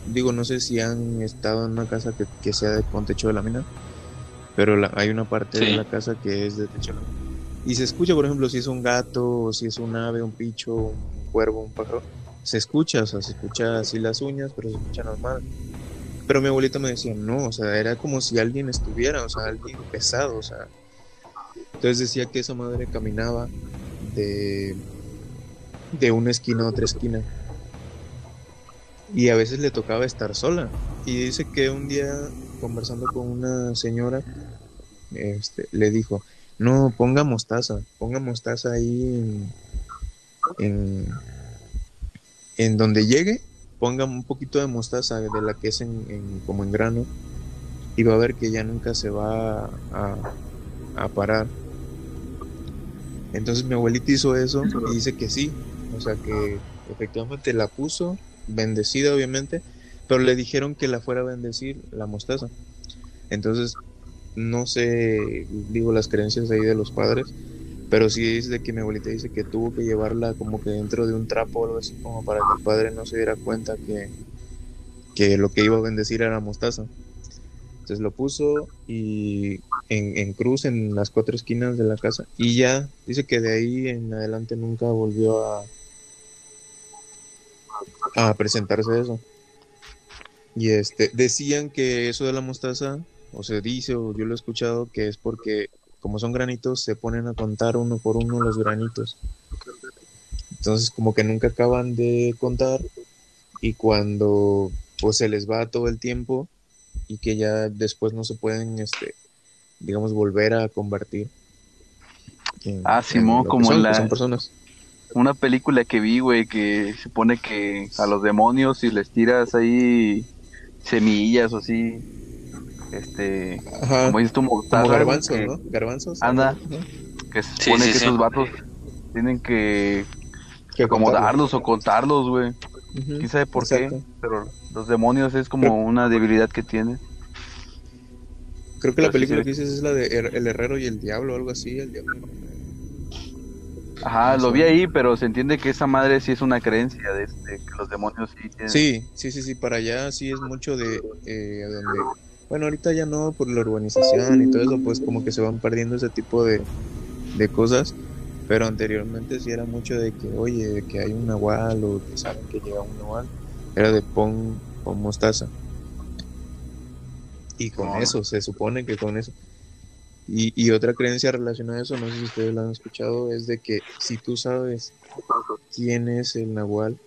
digo, no sé si han estado en una casa que, que sea de, con techo de lámina, pero la- hay una parte de la casa que es de techo. Y se escucha, por ejemplo, si es un gato, o si es un ave, un picho, un cuervo, un pájaro, se escucha, o sea, se escucha así las uñas, pero se escucha normal. Pero mi abuelito me decía, no, o sea, era como si alguien estuviera, o sea, alguien pesado, o sea. Entonces decía que esa madre caminaba de, de una esquina a otra esquina. Y a veces le tocaba estar sola. Y dice que un día, conversando con una señora, este, le dijo, no, ponga mostaza, ponga mostaza ahí en, en, en donde llegue, ponga un poquito de mostaza de la que es en, como en grano y va a ver que ya nunca se va a, a parar. Entonces mi abuelita hizo eso y dice que sí, o sea que efectivamente la puso, bendecida obviamente, pero le dijeron que la fuera a bendecir la mostaza. Entonces no sé, digo las creencias ahí de los padres, pero sí es de que mi abuelita dice que tuvo que llevarla como que dentro de un trapo o algo así como para que el padre no se diera cuenta que, que lo que iba a bendecir era mostaza. Entonces lo puso y en, en cruz en las cuatro esquinas de la casa y ya dice que de ahí en adelante nunca volvió a, a presentarse eso. Y este decían que eso de la mostaza, o se dice, o yo lo he escuchado, que es porque como son granitos, se ponen a contar uno por uno los granitos. Entonces como que nunca acaban de contar y cuando pues se les va todo el tiempo y que ya después no se pueden, este, digamos, volver a convertir. en- Ah, Simón, como son, en la- son personas. Una película que vi, güey, que se supone que a los demonios si les tiras ahí semillas o así, este, Ajá, como dices tú, mostaza, garbanzos, que, ¿no? Garbanzos. Anda. Que se supone sí, que sí. esos vatos tienen que Que acomodarlos o contarlos, güey. Ujú, Quién sabe por exacto. qué, pero los demonios es como una debilidad que tiene. Creo que la Pero película sí. que dices es la de El Herrero y el Diablo, algo así, el Diablo. Ajá, lo vi ahí, pero se entiende que esa madre sí es una creencia de este, que los demonios sí tienen. Sí, sí, sí, sí, para allá sí es mucho de eh, donde, bueno, ahorita ya no por la urbanización y todo eso, pues como que se van perdiendo ese tipo de, de cosas, pero anteriormente sí era mucho de que, oye, de que hay un nahual o que saben que llega un nahual, era de pon, pon mostaza. Y con eso, se supone que con eso. Y, y otra creencia relacionada a eso, no sé si ustedes la han escuchado, es de que si tú sabes quién es el nahual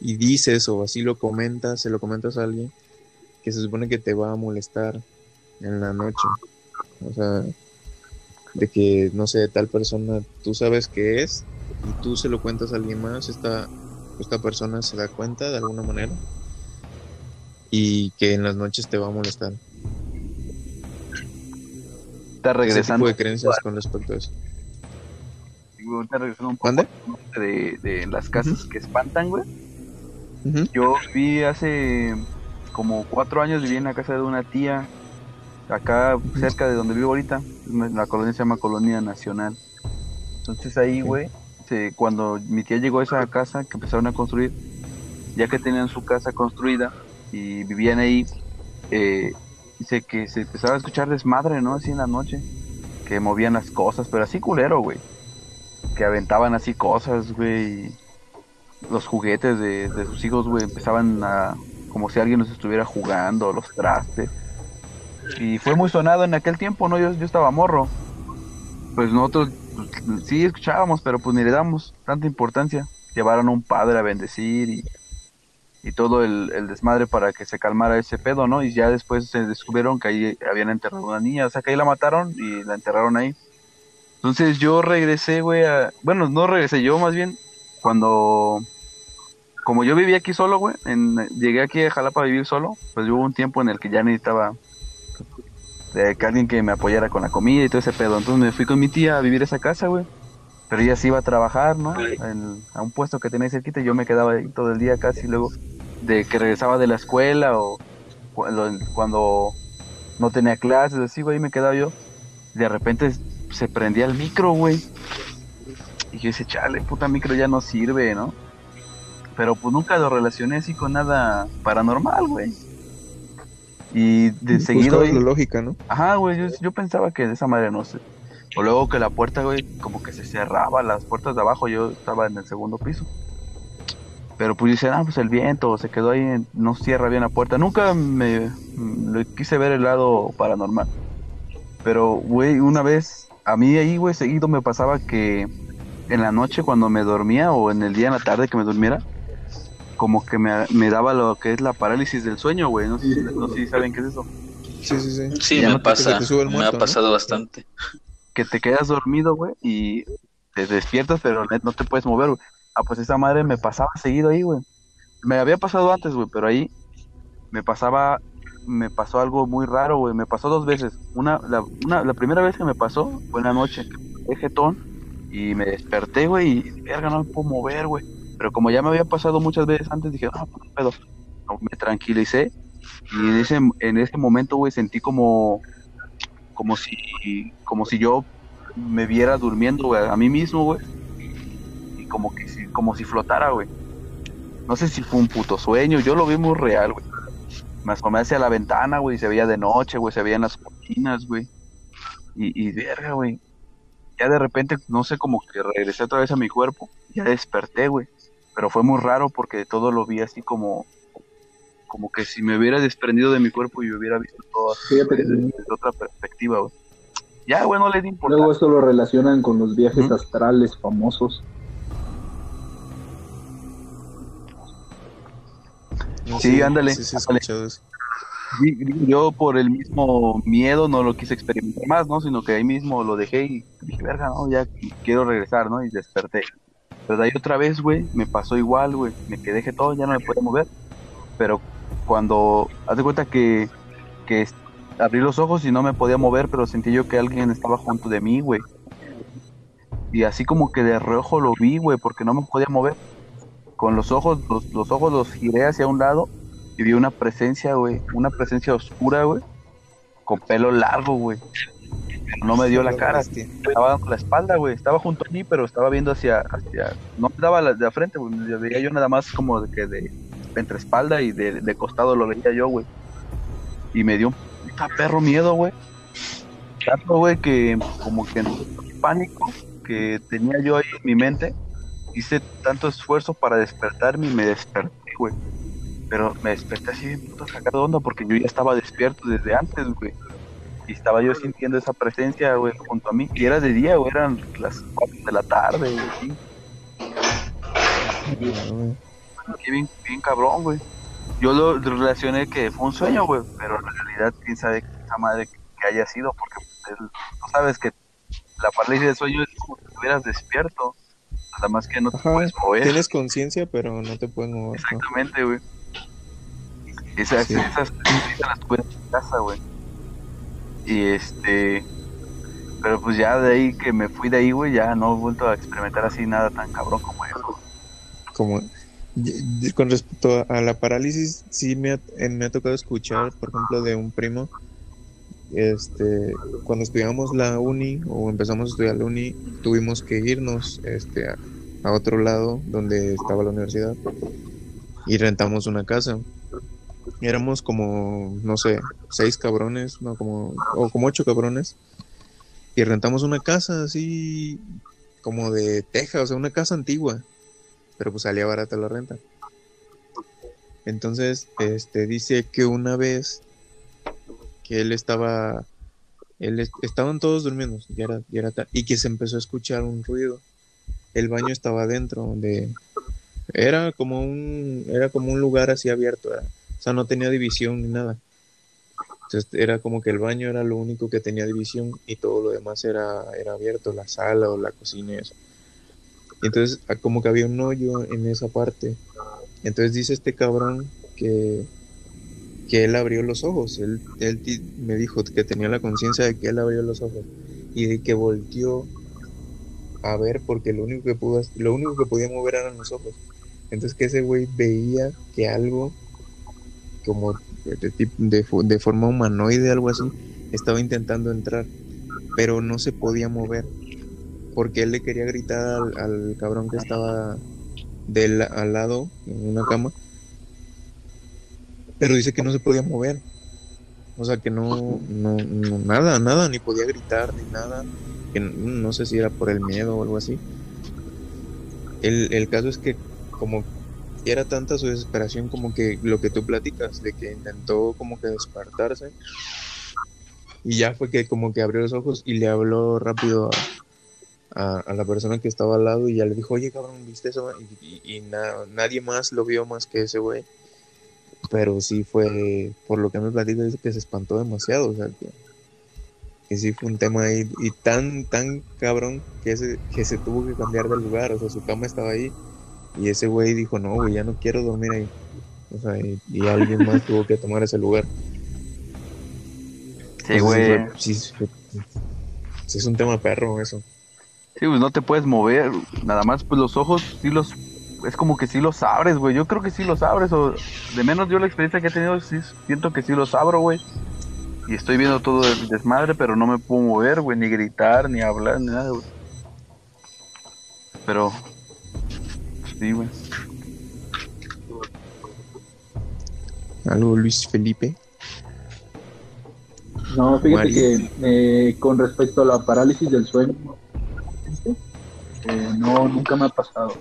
y dices o así lo comentas, se lo comentas a alguien, que se supone que te va a molestar en la noche. O sea, de que, no sé, tal persona tú sabes que es y tú se lo cuentas a alguien más, esta, esta persona se da cuenta de alguna manera y que en las noches te va a molestar. Está regresando, tipo de creencias con respecto a eso. está regresando un poco ¿Mande? de, de las casas que espantan, güey. Yo vi hace como cuatro años, viví en la casa de una tía, acá cerca de donde vivo ahorita. La colonia se llama Colonia Nacional. Entonces ahí, güey, se- cuando mi tía llegó a esa casa que empezaron a construir, ya que tenían su casa construida y vivían ahí, eh, dice que se empezaba a escuchar desmadre, ¿no? Así en la noche, que movían las cosas, pero así culero, güey. Que aventaban así cosas, güey. Los juguetes de, de sus hijos, güey, empezaban a... como si alguien los estuviera jugando, los trastes. Y fue muy sonado en aquel tiempo, ¿no? Yo, yo estaba morro. pues nosotros pues, sí escuchábamos, pero pues ni le damos tanta importancia. Llevaron a un padre a bendecir y, y todo el, desmadre para que se calmara ese pedo, ¿no? Y ya después se descubrieron que ahí habían enterrado una niña, o sea que ahí la mataron y la enterraron ahí. Entonces yo regresé, güey, a... Bueno, no regresé, yo más bien cuando... Como yo vivía aquí solo, güey, en... llegué aquí a Jalapa a vivir solo, pues hubo un tiempo en el que ya necesitaba de que alguien que me apoyara con la comida y todo ese pedo. Entonces me fui con mi tía a vivir esa casa, güey. Pero ella sí iba a trabajar, ¿no? En- a un puesto que tenía ahí cerquita y yo me quedaba ahí todo el día casi. Luego de que regresaba de la escuela o cuando, cuando no tenía clases, así, güey, me quedaba yo. De repente se prendía el micro, güey. Y yo decía, chale, puta micro ya no sirve, ¿no? Pero pues nunca lo relacioné así con nada paranormal, güey. Y de seguido... Buscabas ahí- la lógica, ¿no? Ajá, güey, yo, yo pensaba que de esa manera no sé. O luego que la puerta, güey, como que se cerraba, las puertas de abajo, yo estaba en el segundo piso. Pero pues dice, ah, pues el viento se quedó ahí, no cierra bien la puerta. Nunca me mm, le quise ver el lado paranormal. Pero, güey, una vez, a mí ahí, güey, seguido me pasaba que en la noche cuando me dormía o en el día en la tarde que me durmiera, como que me, me daba lo que es la parálisis del sueño, güey. No sé, si- no sé si saben qué es eso. Sí, sí, sí. Sí, Ya me no pasa, me muerto, ha ¿no? pasado bastante. Que te quedas dormido, güey, y te despiertas, pero no te puedes mover, güey. Ah, pues esa madre me pasaba seguido ahí, güey. Me había pasado antes, güey, pero ahí me pasaba, me pasó algo muy raro, güey. Me pasó dos veces. Una, la, una, la primera vez que me pasó fue en la noche, jetón y me desperté, güey, y verga, no me puedo mover, güey. Pero como ya me había pasado muchas veces antes, dije, no, no pedo. No, me tranquilicé y en ese, en ese momento, güey, sentí como, como si, como si yo me viera durmiendo, a mí mismo, güey. Y como que si, como si flotara, güey. No sé si fue un puto sueño, yo lo vi muy real, güey. Me asomé hacia la ventana, güey, se veía de noche, güey, se veían las cortinas, güey. Y, y verga, güey. Ya de repente, no sé, como que regresé otra vez a mi cuerpo. Ya desperté, güey. Pero fue muy raro porque todo lo vi así como, como que si me hubiera desprendido de mi cuerpo y hubiera visto todo así desde, desde otra perspectiva, güey. Ya, güey, no le di importancia. luego eso lo relacionan con los viajes astrales famosos. No, Sí, ándale, Sí, sí, ándale. eso. Yo por el mismo miedo no lo quise experimentar más, ¿no? Sino que ahí mismo lo dejé y dije, verga, no, ya quiero regresar, ¿no? Y desperté. Pero de ahí otra vez, güey, me pasó igual, güey. Me quedé todo, ya no me podía mover. Pero cuando, haz de cuenta que, que abrí los ojos y no me podía mover, pero sentí yo que alguien estaba junto de mí, güey. Y así como que de reojo lo vi, güey, porque no me podía mover. Con los ojos, los, los ojos los giré hacia un lado y vi una presencia, güey, una presencia oscura, güey, con pelo largo, güey. No me dio la cara, estaba dando la espalda, güey, estaba junto a mí, pero estaba viendo hacia, hacia, no me daba la, de la frente, güey, veía yo nada más como de que de, entre espalda y de, de costado lo veía yo, güey. Y me dio un puta perro miedo, güey. Tanto, güey, que como que en pánico que tenía yo ahí en mi mente, hice tanto esfuerzo para despertarme y me desperté, güey. Pero me desperté así puto sacado de onda porque yo ya estaba despierto desde antes, güey. Y estaba yo sintiendo esa presencia, güey, junto a mí. Y era de día, güey, eran las 4 de la tarde, güey. Qué bien, bien cabrón, güey. Yo lo relacioné que fue un sueño, güey, pero en realidad quién sabe esa madre que haya sido, porque pues, el- tú sabes que la parálisis del sueño es como si estuvieras despierto, nada más que no te Ajá, puedes mover. Tienes conciencia, pero no te puedes mover. ¿no? Exactamente, güey. Esas, Sí. esas experiencias las tuve en mi casa, güey. Y este. Pero pues ya de ahí que me fui de ahí, güey, ya no he vuelto a experimentar así nada tan cabrón como eso. Como con respecto a la parálisis, sí me ha, me ha tocado escuchar, por ejemplo, de un primo, este, cuando estudiamos la uni o empezamos a estudiar la uni, tuvimos que irnos este, a, a otro lado donde estaba la universidad y rentamos una casa. Éramos como, no sé, seis cabrones, no, como, o como ocho cabrones, y rentamos una casa así como de teja, o sea, una casa antigua pero pues salía barata la renta. Entonces, este dice que una vez que él estaba él est- estaban todos durmiendo, ya era, ya era y que se empezó a escuchar un ruido. El baño estaba adentro, donde era como un, era como un lugar así abierto, o sea, no tenía división ni nada. Entonces era como que el baño era lo único que tenía división y todo lo demás era, era abierto, la sala o la cocina y eso. Entonces, ah, como que había un hoyo en esa parte. Entonces dice este cabrón que, que él abrió los ojos. Él, él me dijo que tenía la conciencia de que él abrió los ojos y de que volteó a ver porque lo único que pudo, lo único que podía mover eran los ojos. Entonces que ese güey veía que algo como de, de, de forma humanoide, algo así, estaba intentando entrar, pero no se podía mover porque él le quería gritar al, al cabrón que estaba del, al lado en una cama, pero dice que no se podía mover. O sea, que no, no, no- nada, nada, ni podía gritar, ni nada. Que no, sé si era por el miedo o algo así. El, el caso es que como era tanta su desesperación como que lo que tú platicas, de que intentó como que despertarse. Y ya fue que como que abrió los ojos y le habló rápido a, la persona que estaba al lado y ya le dijo, oye cabrón, ¿viste eso? Y, y- y na- nadie más lo vio más que ese güey. Pero sí fue, por lo que me platica, dice que se espantó demasiado, o sea, que, que sí fue un tema ahí, y tan, tan cabrón que, ese, que se tuvo que cambiar de lugar, o sea, su cama estaba ahí, y ese güey dijo, no, güey, ya no quiero dormir ahí. O sea, y, y alguien más tuvo que tomar ese lugar. Sí, güey. sí, fue- sí es un tema perro eso. Sí, pues no te puedes mover. Nada más, pues los ojos sí los. Es como que sí los abres, güey. Yo creo que sí los abres. O de menos yo la experiencia que he tenido, sí siento que sí los abro, güey. Y estoy viendo todo el desmadre, pero no me puedo mover, güey. Ni gritar, ni hablar, ni nada, güey. Pero. Sí, güey. Algo Luis Felipe. No, fíjate que eh, con respecto a la parálisis del sueño, eh, no, nunca me ha pasado.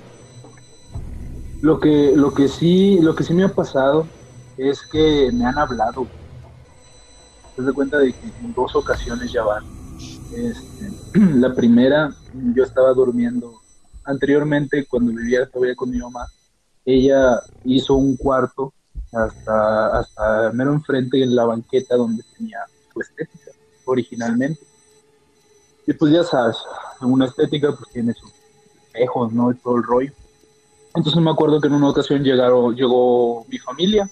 Lo que, lo que sí, lo que sí me ha pasado es que me han hablado. Te das cuenta de que en dos ocasiones ya van. Este, la primera, yo estaba durmiendo. Anteriormente, cuando vivía todavía con mi mamá, ella hizo un cuarto hasta, hasta mero enfrente en la banqueta donde tenía su estética originalmente. Y pues ya sabes, una estética pues tiene sus espejos, ¿no? Y todo el rollo. Entonces me acuerdo que en una ocasión llegaron, llegó mi familia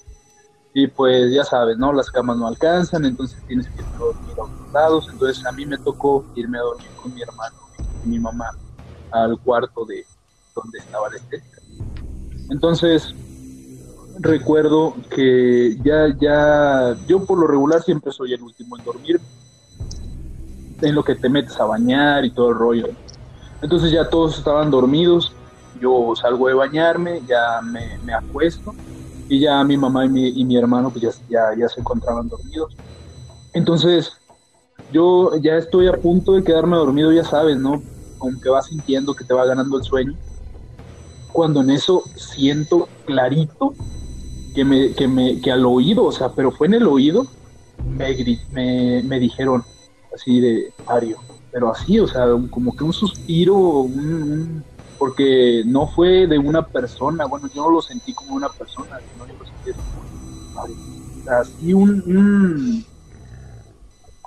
y pues ya sabes, ¿no? Las camas no alcanzan, entonces tienes que irte a dormir a otros lados. Entonces a mí me tocó irme a dormir con mi hermano y mi mamá al cuarto de donde estaba la estética. Entonces recuerdo que ya, ya, yo por lo regular siempre soy el último en dormir, en lo que te metes a bañar y todo el rollo. Entonces ya todos estaban dormidos, yo salgo de bañarme, ya me, me acuesto y ya mi mamá y mi, y mi hermano pues ya, ya, ya se encontraban dormidos. Entonces yo ya estoy a punto de quedarme dormido, ya sabes, ¿no? Aunque vas sintiendo que te va ganando el sueño. Cuando en eso siento clarito que me, que me, que al oído, o sea, pero fue en el oído, me, me, me dijeron así de Mario, pero así, o sea, como que un suspiro, un- porque no fue de una persona, bueno, yo no lo sentí como una persona, sino yo lo sentí como así un,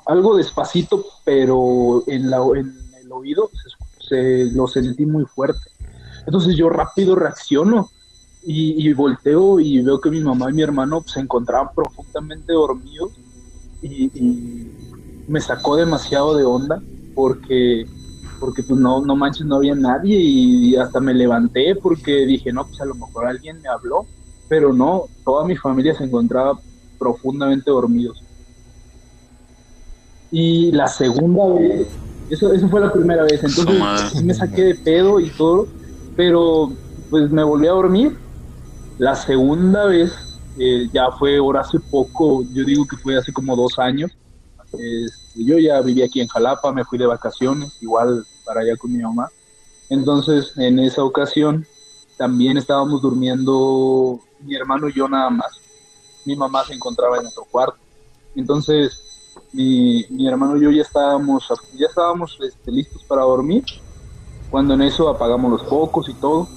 algo despacito, pero en, la, en el oído se, lo sentí muy fuerte. Entonces yo rápido reacciono y, volteo y veo que mi mamá y mi hermano se encontraban profundamente dormidos y me sacó demasiado de onda porque porque pues no, no manches, no había nadie y hasta me levanté porque dije, no, pues a lo mejor alguien me habló, pero no, toda mi familia se encontraba profundamente dormidos. Y la segunda vez, eso, eso fue la primera vez, entonces sí me saqué de pedo y todo, pero pues me volví a dormir. La segunda vez, eh, ya fue ahora hace poco, yo digo que fue hace como dos años. Este, yo ya vivía aquí en Jalapa, me fui de vacaciones, igual para allá con mi mamá. Entonces, en esa ocasión, también estábamos durmiendo mi hermano y yo nada más. Mi mamá se encontraba en otro cuarto. Entonces, mi, hermano y yo ya estábamos, ya estábamos este, listos para dormir, cuando en eso apagamos los focos y todo,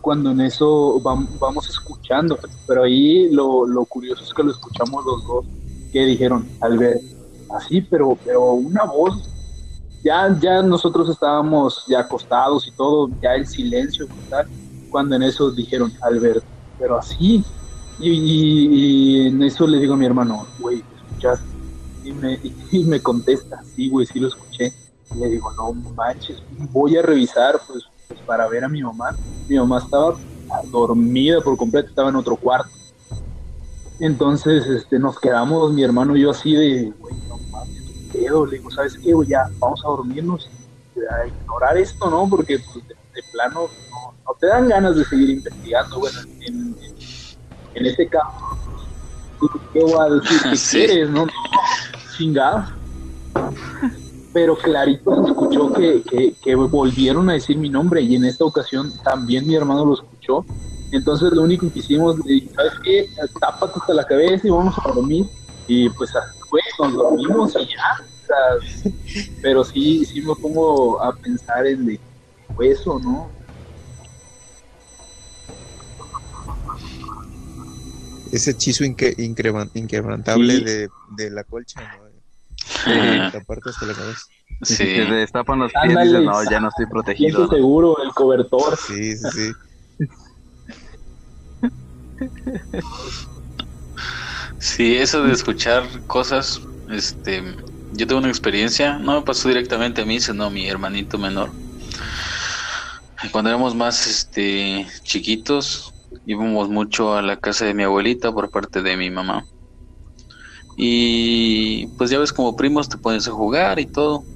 cuando en eso vamos, escuchando, pero ahí lo, lo, curioso es que lo escuchamos los dos, que dijeron, al ver, así, pero, pero una voz, ya, ya nosotros estábamos ya acostados y todo, ya el silencio cuando en eso dijeron, Albert, pero así, y, en eso le digo a mi hermano, güey, ¿escuchaste? Y me, y me contesta, sí, güey, sí lo escuché. Y le digo, no manches, voy a revisar, pues, pues, para ver a mi mamá. Mi mamá estaba dormida por completo, estaba en otro cuarto. Entonces, este, nos quedamos, mi hermano y yo así de, güey, no mames, ¿qué pedo? Le digo, ¿sabes qué? Ya, vamos a dormirnos y a ignorar esto, ¿no? Porque, pues, de, plano, no, te dan ganas de seguir investigando, bueno, en, en, ese caso. ¿Qué voy a decir? ¿Qué quieres, no? Chingado pero clarito se escuchó que, que, volvieron a decir mi nombre y en esta ocasión también mi hermano lo escuchó. Entonces lo único que hicimos, le dije, ¿sabes qué? Tápate hasta la cabeza y vamos a dormir. Y pues fue, nos dormimos y ya. pero sí, sí me pongo a pensar en de eso, ¿no? Ese hechizo inquebrantable de, de la colcha, ¿no? Sí. Si te destapan los pies y no, ya no estoy protegido. ¿no? seguro, el cobertor. Sí, sí, sí. Sí, eso de escuchar cosas, este, yo tengo una experiencia, no me pasó directamente a mí, sino a mi hermanito menor. Cuando éramos más, este, chiquitos, íbamos mucho a la casa de mi abuelita por parte de mi mamá. Y pues ya ves como primos te pones a jugar y todo.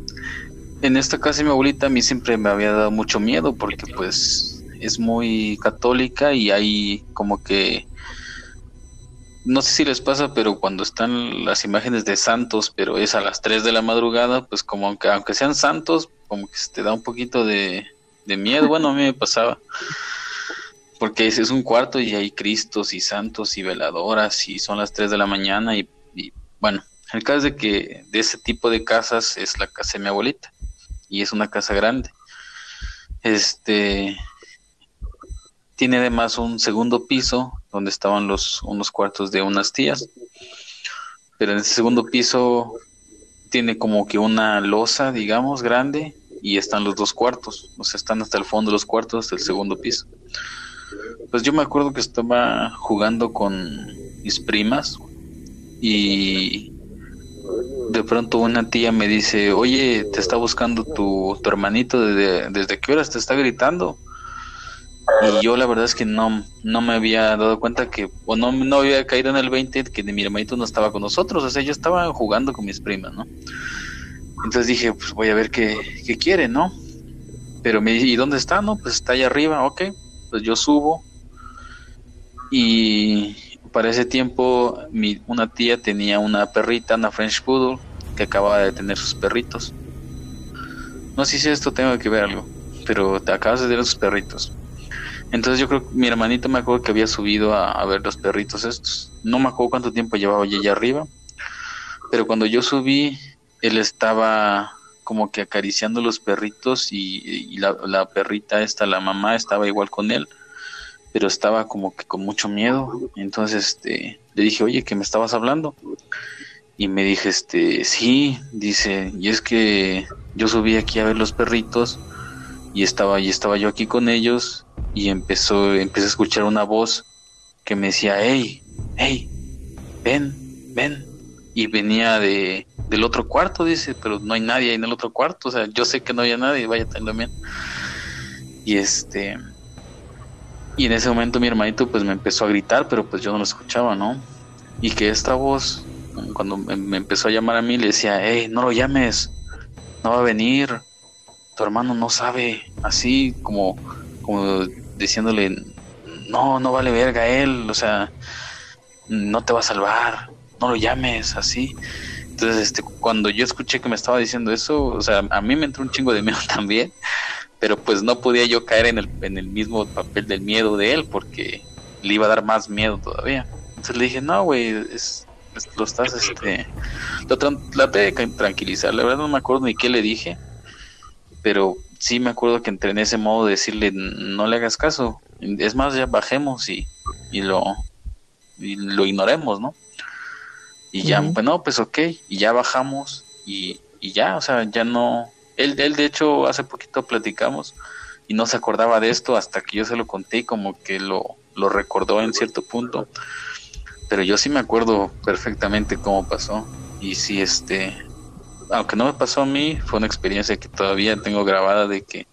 En esta casa de mi abuelita a mí siempre me había dado mucho miedo porque pues es muy católica y hay como que no sé si les pasa, pero cuando están las imágenes de santos, pero es a las 3 de la madrugada, pues como aunque, aunque sean santos, como que se te da un poquito de, de miedo. Bueno, a mí me pasaba. Porque es, un cuarto y hay cristos y santos y veladoras y son las 3 de la mañana y bueno, el caso de que de ese tipo de casas es la casa de mi abuelita y es una casa grande. Este tiene además un segundo piso donde estaban los unos cuartos de unas tías. Pero en ese segundo piso tiene como que una losa, digamos, grande y están los dos cuartos, o sea, están hasta el fondo los cuartos del segundo piso. Pues yo me acuerdo que estaba jugando con mis primas y de pronto una tía me dice, oye, te está buscando tu, tu hermanito desde, desde qué horas te está gritando. Y yo la verdad es que no, no me había dado cuenta que, o no, no había caído en el 20 que mi hermanito no estaba con nosotros, o sea, yo estaba jugando con mis primas, ¿no? Entonces dije, pues voy a ver qué, qué quiere, ¿no? Pero me ¿y dónde está? No, pues está allá arriba, ok, pues yo subo y para ese tiempo mi, una tía tenía una perrita, una French Poodle, que acababa de tener sus perritos. No sé si esto tengo que ver algo, pero te acabas de tener sus perritos. Entonces yo creo que mi hermanito me acuerdo que había subido a, ver los perritos estos. No me acuerdo cuánto tiempo llevaba allá arriba, pero cuando yo subí, él estaba como que acariciando los perritos y, la, la perrita esta, la mamá, estaba igual con él pero estaba como que con mucho miedo. Entonces este, le dije, oye, que me estabas hablando. Y me dije, este, sí, dice, y es que yo subí aquí a ver los perritos y estaba, y estaba yo aquí con ellos y empezó, empecé a escuchar una voz que me decía, hey, hey, ven, ven. Y venía de, del otro cuarto, dice, pero no hay nadie ahí en el otro cuarto. O sea, yo sé que no había nadie, vaya también. Y este, y en ese momento mi hermanito pues me empezó a gritar, pero pues yo no lo escuchaba, ¿no? Y que esta voz, cuando me empezó a llamar a mí, le decía, hey, no lo llames, no va a venir, tu hermano no sabe, así como, como diciéndole, no, no vale verga él, o sea, no te va a salvar, no lo llames, así. Entonces, este, cuando yo escuché que me estaba diciendo eso, o sea, a mí me entró un chingo de miedo también pero pues no podía yo caer en el, en el mismo papel del miedo de él porque le iba a dar más miedo todavía. Entonces le dije, no, güey, es, lo estás, este, lo traté de tranquilizar, la verdad no me acuerdo ni qué le dije, pero sí me acuerdo que entré en ese modo de decirle, no le hagas caso, es más, ya bajemos y, y lo, y lo ignoremos, ¿no? Y ya, bueno, pues ok, y ya bajamos y, y ya, o sea, ya no, él, él de hecho hace poquito platicamos y no se acordaba de esto hasta que yo se lo conté y como que lo, lo recordó en cierto punto. Pero yo sí me acuerdo perfectamente cómo pasó. Y sí, este, aunque no me pasó a mí, fue una experiencia que todavía tengo grabada de que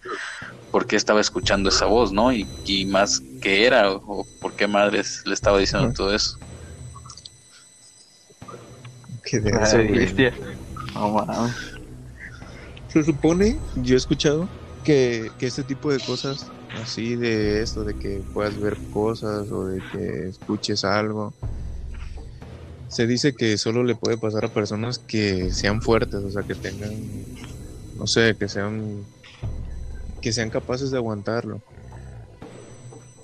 por qué estaba escuchando esa voz, ¿no? Y, y más que era o, por qué madres le estaba diciendo todo eso. Qué de eso, güey. Se supone, yo he escuchado que, que este tipo de cosas, así de esto, de que puedas ver cosas o de que escuches algo, se dice que solo le puede pasar a personas que sean fuertes, o sea, que tengan, no sé, que sean, que sean capaces de aguantarlo,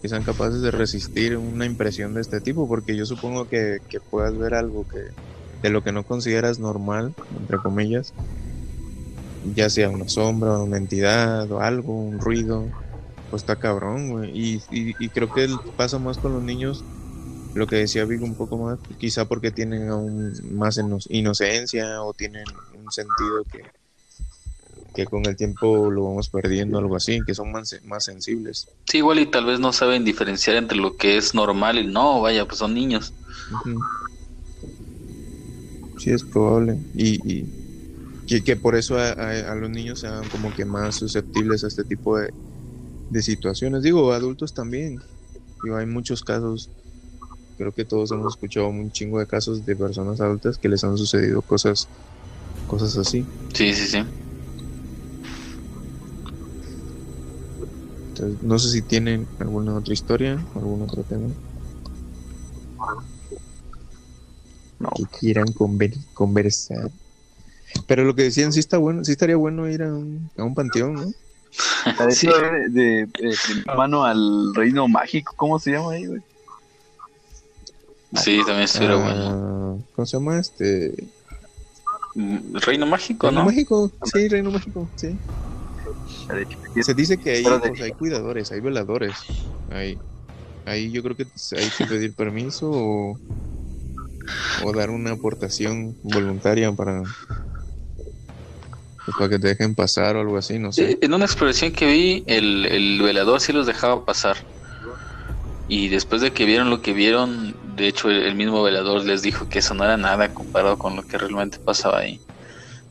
que sean capaces de resistir una impresión de este tipo, porque yo supongo que, que puedas ver algo que de lo que no consideras normal, entre comillas, ya sea una sombra, una entidad o algo, un ruido, pues está cabrón, güey. Y, y, creo que pasa más con los niños, lo que decía Vigo un poco más, quizá porque tienen aún más inocencia o tienen un sentido que, que con el tiempo lo vamos perdiendo, algo así, que son más, más sensibles. Sí, igual y tal vez no saben diferenciar entre lo que es normal y no, vaya, pues son niños. Sí, es probable. Y, y que, por eso a, los niños sean como que más susceptibles a este tipo de, de situaciones. Digo, adultos también. Digo, hay muchos casos, creo que todos hemos escuchado un chingo de casos de personas adultas que les han sucedido cosas, cosas así. Sí, sí, sí. Entonces, no sé si tienen alguna otra historia, algún otro tema. No. Que quieran conversar. Pero lo que decían, sí está bueno, sí estaría bueno ir a un, a un panteón, ¿no? sí. de, de, mano al reino mágico, ¿cómo se llama ahí, güey? Sí, también estuviera ah, bueno. ¿Cómo se llama este? Mm, reino mágico, reino ¿no? mágico, sí, reino mágico, sí. Se dice que ahí pues, hay cuidadores, hay veladores. Ahí, ahí yo creo que hay que pedir permiso o, o dar una aportación voluntaria para pues, para que te dejen pasar o algo así, no sé. En una exploración que vi, el, el velador sí los dejaba pasar. Y después de que vieron lo que vieron, de hecho el, mismo velador les dijo que eso no era nada comparado con lo que realmente pasaba ahí.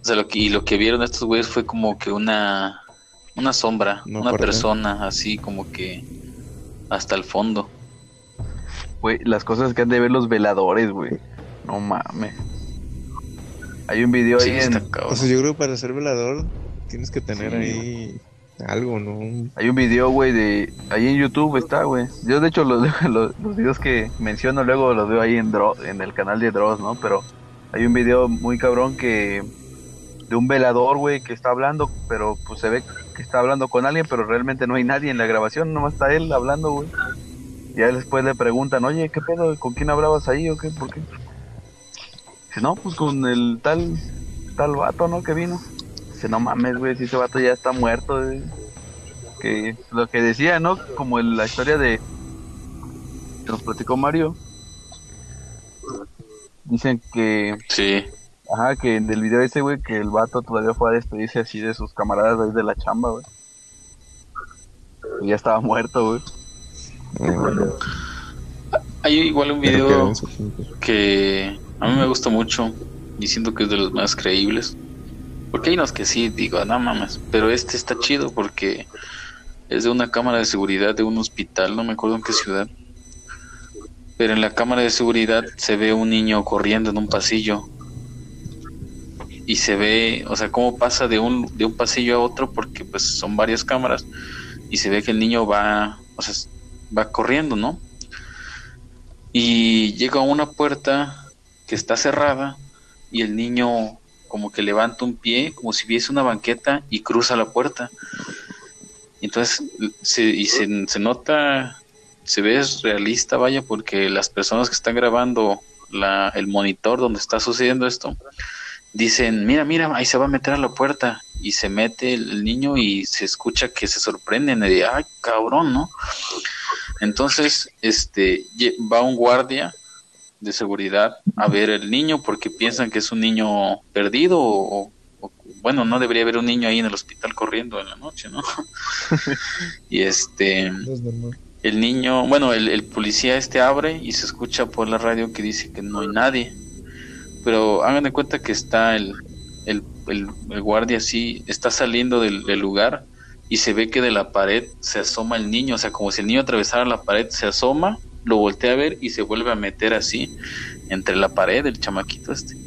O sea, lo que, y lo que vieron estos güeyes fue como que una, una sombra, una persona, así como que hasta el fondo. Güey, las cosas que han de ver los veladores, güey. No mames. Hay un video ahí en... O sea, yo creo que para ser velador tienes que tener ahí algo, ¿no? Hay un video, güey, de... Ahí en YouTube está, güey. Yo, de hecho, los, los, los, videos que menciono luego los veo ahí en, en el canal de Dross, ¿no? Pero hay un video muy cabrón que... De un velador, güey, que está hablando, pero pues se ve que está hablando con alguien, pero realmente no hay nadie en la grabación, nomás está él hablando, güey. Y a después le preguntan, oye, ¿qué pedo? ¿Con quién hablabas ahí o qué? ¿Por qué? no, pues con el tal, tal vato, ¿no? Que vino. Dice, no mames, güey, si ese vato ya está muerto, Que lo que decía, ¿no? Como la historia de que nos platicó Mario. Dicen que. Sí. Ajá, que en el video ese, güey, que el vato todavía fue a despedirse así de sus camaradas ahí de la chamba, güey. Y ya estaba muerto, güey. Hay igual un video que a mí me gusta mucho y siento que es de los más creíbles. Porque hay unos que sí, digo, no mames, pero este está chido porque es de una cámara de seguridad de un hospital, no me acuerdo en qué ciudad. Pero en la cámara de seguridad se ve un niño corriendo en un pasillo. Y se ve, o sea, cómo pasa de un, de un pasillo a otro porque pues son varias cámaras. Y se ve que el niño va, o sea, va corriendo, ¿no? Y llega a una puerta que está cerrada y el niño como que levanta un pie como si viese una banqueta y cruza la puerta. Entonces, se, y se, se nota, se ve realista, vaya, porque las personas que están grabando la, el monitor donde está sucediendo esto, dicen, mira, mira, ahí se va a meter a la puerta y se mete el, niño y se escucha que se sorprenden y de, ay, cabrón, ¿no? Entonces, este, va un guardia de seguridad a ver el niño porque piensan que es un niño perdido o, bueno, no debería haber un niño ahí en el hospital corriendo en la noche, ¿no? y este, el niño, bueno, el, el policía este abre y se escucha por la radio que dice que no hay nadie pero hagan de cuenta que está el, el, el, guardia así, está saliendo del, lugar y se ve que de la pared se asoma el niño, o sea, como si el niño atravesara la pared, se asoma, lo voltea a ver y se vuelve a meter así entre la pared, el chamaquito este.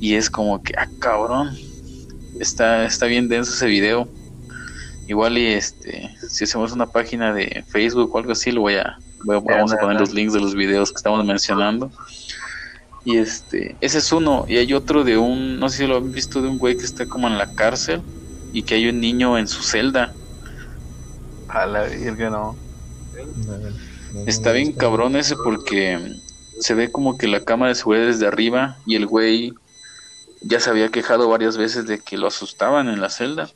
Y es como que, ah, cabrón, está, está bien denso ese video. Igual y este, si hacemos una página de Facebook o algo así, lo voy a, vamos a poner los links de los videos que estamos mencionando. Y este, ese es uno. Y hay otro de un, no sé si lo han visto, de un güey que está como en la cárcel y que hay un niño en su celda. A la virgen, no. Está bien cabrón ese porque se ve como que la cámara de seguridad desde arriba y el güey ya se había quejado varias veces de que lo asustaban en la celda.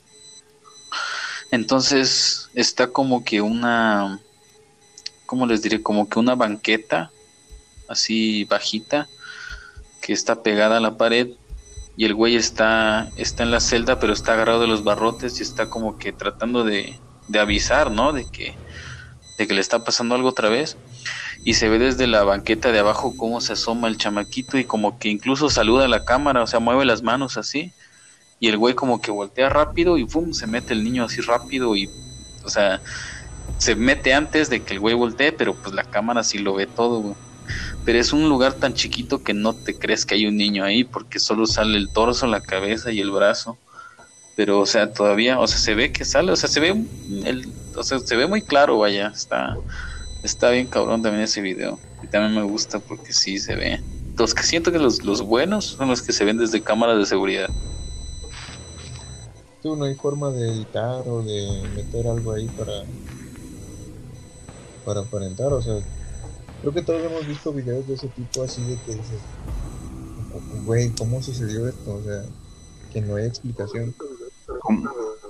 Entonces está como que una, ¿cómo les diré? Como que una banqueta así bajita que está pegada a la pared y el güey está, está en la celda pero está agarrado de los barrotes y está como que tratando de, de avisar, ¿no? De que, que le está pasando algo otra vez y se ve desde la banqueta de abajo cómo se asoma el chamaquito y como que incluso saluda a la cámara, o sea, mueve las manos así y el güey como que voltea rápido y ¡pum! se mete el niño así rápido y, o sea, se mete antes de que el güey voltee, pero pues la cámara sí lo ve todo, pero es un lugar tan chiquito que no te crees que hay un niño ahí porque solo sale el torso, la cabeza y el brazo. Pero, o sea, todavía, o sea, se ve que sale, o sea, se ve, el, o sea, se ve muy claro, vaya, está, está bien cabrón también ese video. Y también me gusta porque sí se ve. Los que siento que los, los buenos son los que se ven desde cámaras de seguridad. Tú no hay forma de editar o de meter algo ahí para para aparentar, o sea, Creo que todos hemos visto videos de ese tipo así de que dices, güey, ¿cómo sucedió esto? O sea, que no hay explicación.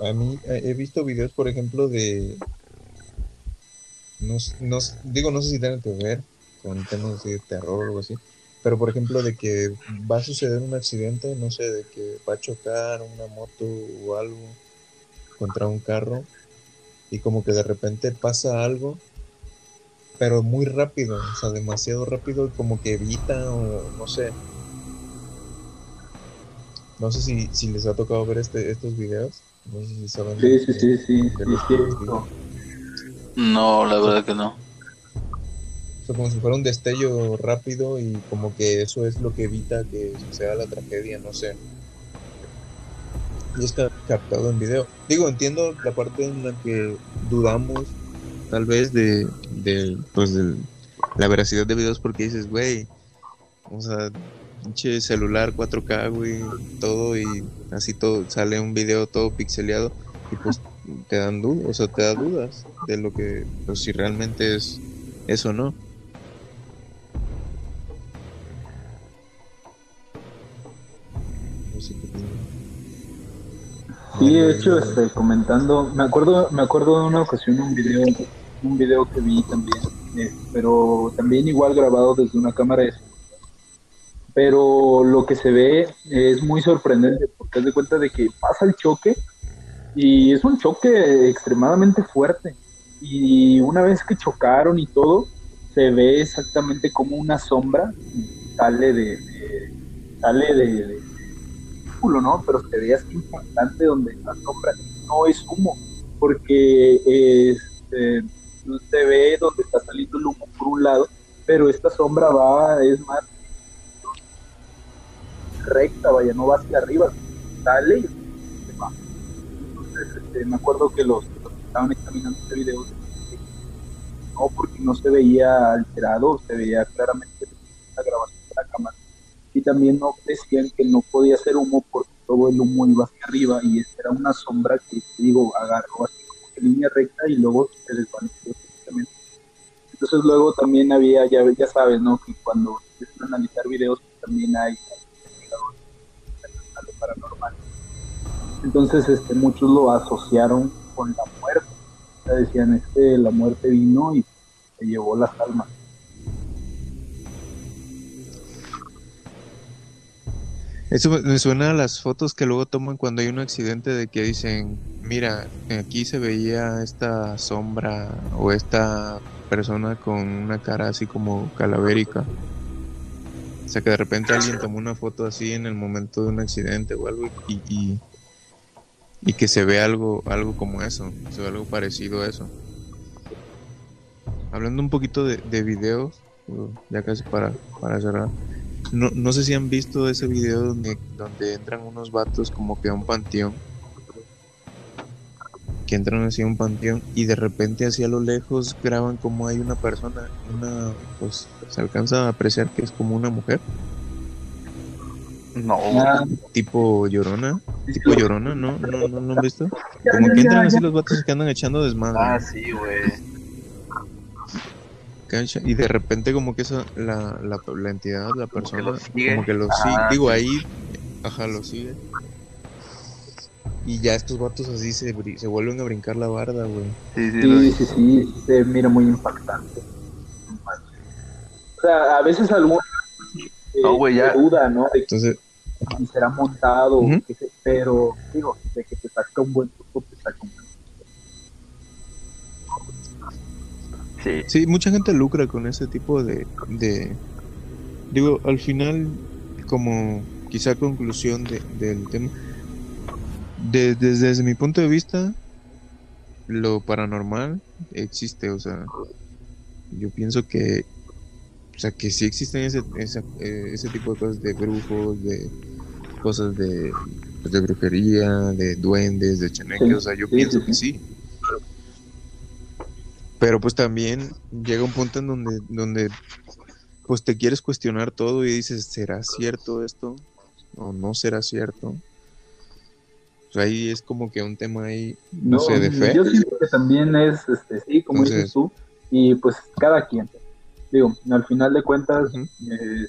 A mí eh, he visto videos, por ejemplo, de... No, digo, no sé si tienen que ver con temas de terror o algo así, pero por ejemplo de que va a suceder un accidente, no sé, de que va a chocar una moto o algo contra un carro y como que de repente pasa algo pero muy rápido, o sea, demasiado rápido, como que evita o no sé. No sé si, si les ha tocado ver este, estos videos. No sé si saben. Sí, sí, sí, sí, No, la verdad que no. O sea, como si fuera un destello rápido y como que eso es lo que evita que suceda la tragedia, no sé. Y es captado en video. Digo, entiendo la parte en la que dudamos tal vez de, de pues de la veracidad de videos porque dices, güey, o sea, pinche celular 4K, güey, todo y así todo, sale un video todo pixeleado y pues te dan dudas, o sea, te da dudas de lo que, pues si realmente es eso o no. Sí, de hecho, este, comentando, me acuerdo, me acuerdo de una ocasión un video un video que vi también, eh, pero también igual grabado desde una cámara pero lo que se ve es muy sorprendente porque es de cuenta de que pasa el choque y es un choque extremadamente fuerte y una vez que chocaron y todo se ve exactamente como una sombra sale de, sale de, ¿no? Pero se ve así impactante donde la sombra no es humo porque este se ve donde está saliendo el humo por un lado, pero esta sombra va, es más recta, vaya, no va hacia arriba, sale y se va. Entonces, este, me acuerdo que los, que estaban examinando este video, no, porque no se veía alterado, se veía claramente la grabación de la cámara. Y también no decían que no podía ser humo porque todo el humo iba hacia arriba y era una sombra que, digo, agarró así línea recta y luego se desvaneció Entonces luego también había, ya, ya sabes, ¿no? Que cuando empiezan a analizar videos, pues, también hay paranormal. Entonces, este, muchos lo asociaron con la muerte. Decían, este, la muerte vino y se llevó las almas. Eso me suena a las fotos que luego toman cuando hay un accidente de que dicen, mira, aquí se veía esta sombra o esta persona con una cara así como calavérica. O sea que de repente alguien tomó una foto así en el momento de un accidente o algo y, y, que se ve algo, algo como eso, se ve algo parecido a eso. Hablando un poquito de, de videos, ya casi para, para cerrar. No, no sé si han visto ese video donde, donde entran unos vatos como que a un panteón. Que entran así a un panteón y de repente hacia lo lejos graban como hay una persona, una, pues se alcanza a apreciar que es como una mujer, No, tipo llorona, tipo llorona, ¿no? ¿No, no, no han visto? Como que entran así los vatos que andan echando desmadre. ah, sí, güey. cancha y de repente como que esa la, la, la entidad, la persona, lo sigue. como que lo sigue, Ah, digo sí. ahí, ajá, lo sigue. Y ya estos vatos así se, se vuelven a brincar la barda, güey. Sí, sí, Sí, vi. sí, sí, se mira muy impactante. O sea, a veces alguna eh, No, güey, ya. duda, ¿no? De Entonces, que si será montado, Ujú. que se- pero digo, de que te saca un buen truco, te saca un buen Sí. sí, mucha gente lucra con ese tipo de, de digo, al final, como quizá conclusión de- del tema, de- desde, desde mi punto de vista, lo paranormal existe, o sea, yo pienso que, o sea, que sí existen ese, esa- eh, ese tipo de cosas de brujos, de cosas de, pues, de brujería, de duendes, de chaneques, Sí, o sea, yo sí, pienso sí, que sí. Pero pues también llega un punto en donde, donde pues te quieres cuestionar todo y dices, ¿será cierto esto? ¿O no será cierto? Pues ahí es como que un tema ahí, no, sé, de fe. Yo siento que también es, este, sí, como Entonces- dices tú, y pues cada quien. Digo, al final de cuentas, este,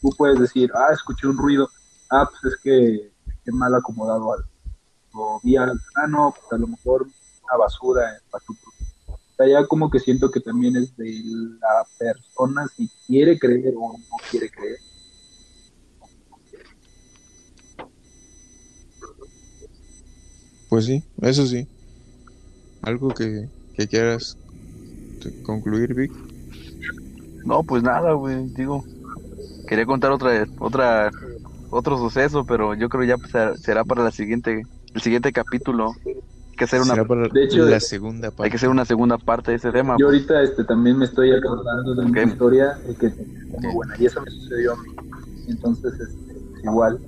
tú puedes decir, ah, escuché un ruido, ah, pues es que, que mal acomodado algo. O vi algo, ah, no, pues a lo mejor una basura. O sea, ya como que siento que también es de la persona si quiere creer o no quiere creer. Pues sí, eso sí. Algo que, que quieras concluir, Vic. No, pues nada, güey, digo. Quería contar otra, otra, otro suceso, pero yo creo ya será, será para la siguiente, el siguiente capítulo. Hay que hacer una, Será para de hecho, la segunda parte. hay que hacer una segunda parte de ese tema. Yo ahorita este, también me estoy acordando de una Ok. historia que muy buena y eso me sucedió a mí. Entonces, este, pues, igual,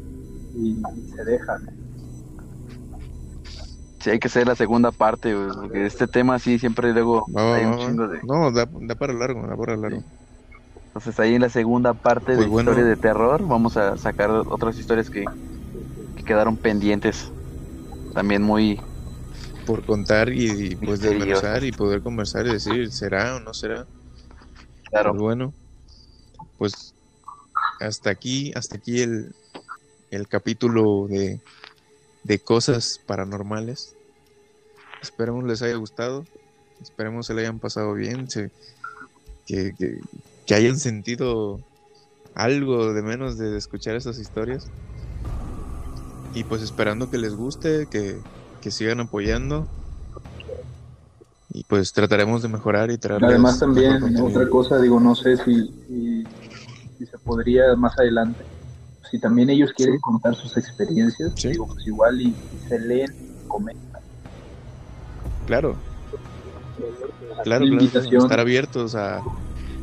y, y se deja. ¿no? Sí, hay que hacer la segunda parte, güey, porque este tema sí siempre luego va, hay un chingo de... No, da, da para largo, da para largo. Entonces ahí en la segunda parte Pues de bueno. historia de terror vamos a sacar otras historias que, que quedaron pendientes. También muy... Por contar y, y, pues desmenuzar y poder conversar y decir, ¿será o no será? Claro. Pues bueno, pues hasta aquí, hasta aquí el, el capítulo de, de cosas paranormales. Esperemos les haya gustado, esperemos se le hayan pasado bien, se- que, que- que hayan sentido algo de menos de escuchar estas historias. Y pues esperando que les guste, que, que sigan apoyando. Y pues trataremos de mejorar y traerles Además también, otra cosa, digo, no sé si, si, si se podría más adelante, si también ellos quieren contar sus experiencias, Sí. digo, pues igual y, y se leen, comentan. Claro, claro, claro, estar abiertos a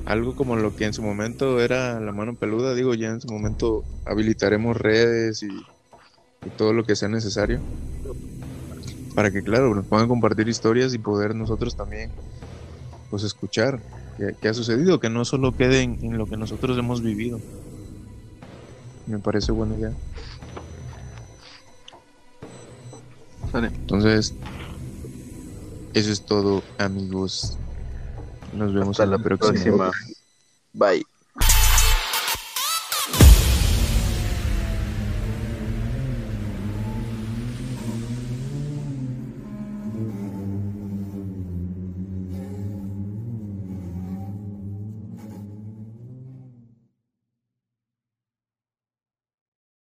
algo como lo que en su momento era la mano peluda, digo, ya en su momento habilitaremos redes y, y todo lo que sea necesario para que, claro, nos puedan compartir historias y poder nosotros también, pues, escuchar qué, qué ha sucedido, que no solo quede en, en lo que nosotros hemos vivido. Me parece buena idea. Sale. Entonces, eso es todo, amigos. Nos vemos Hasta en la próxima. Bye.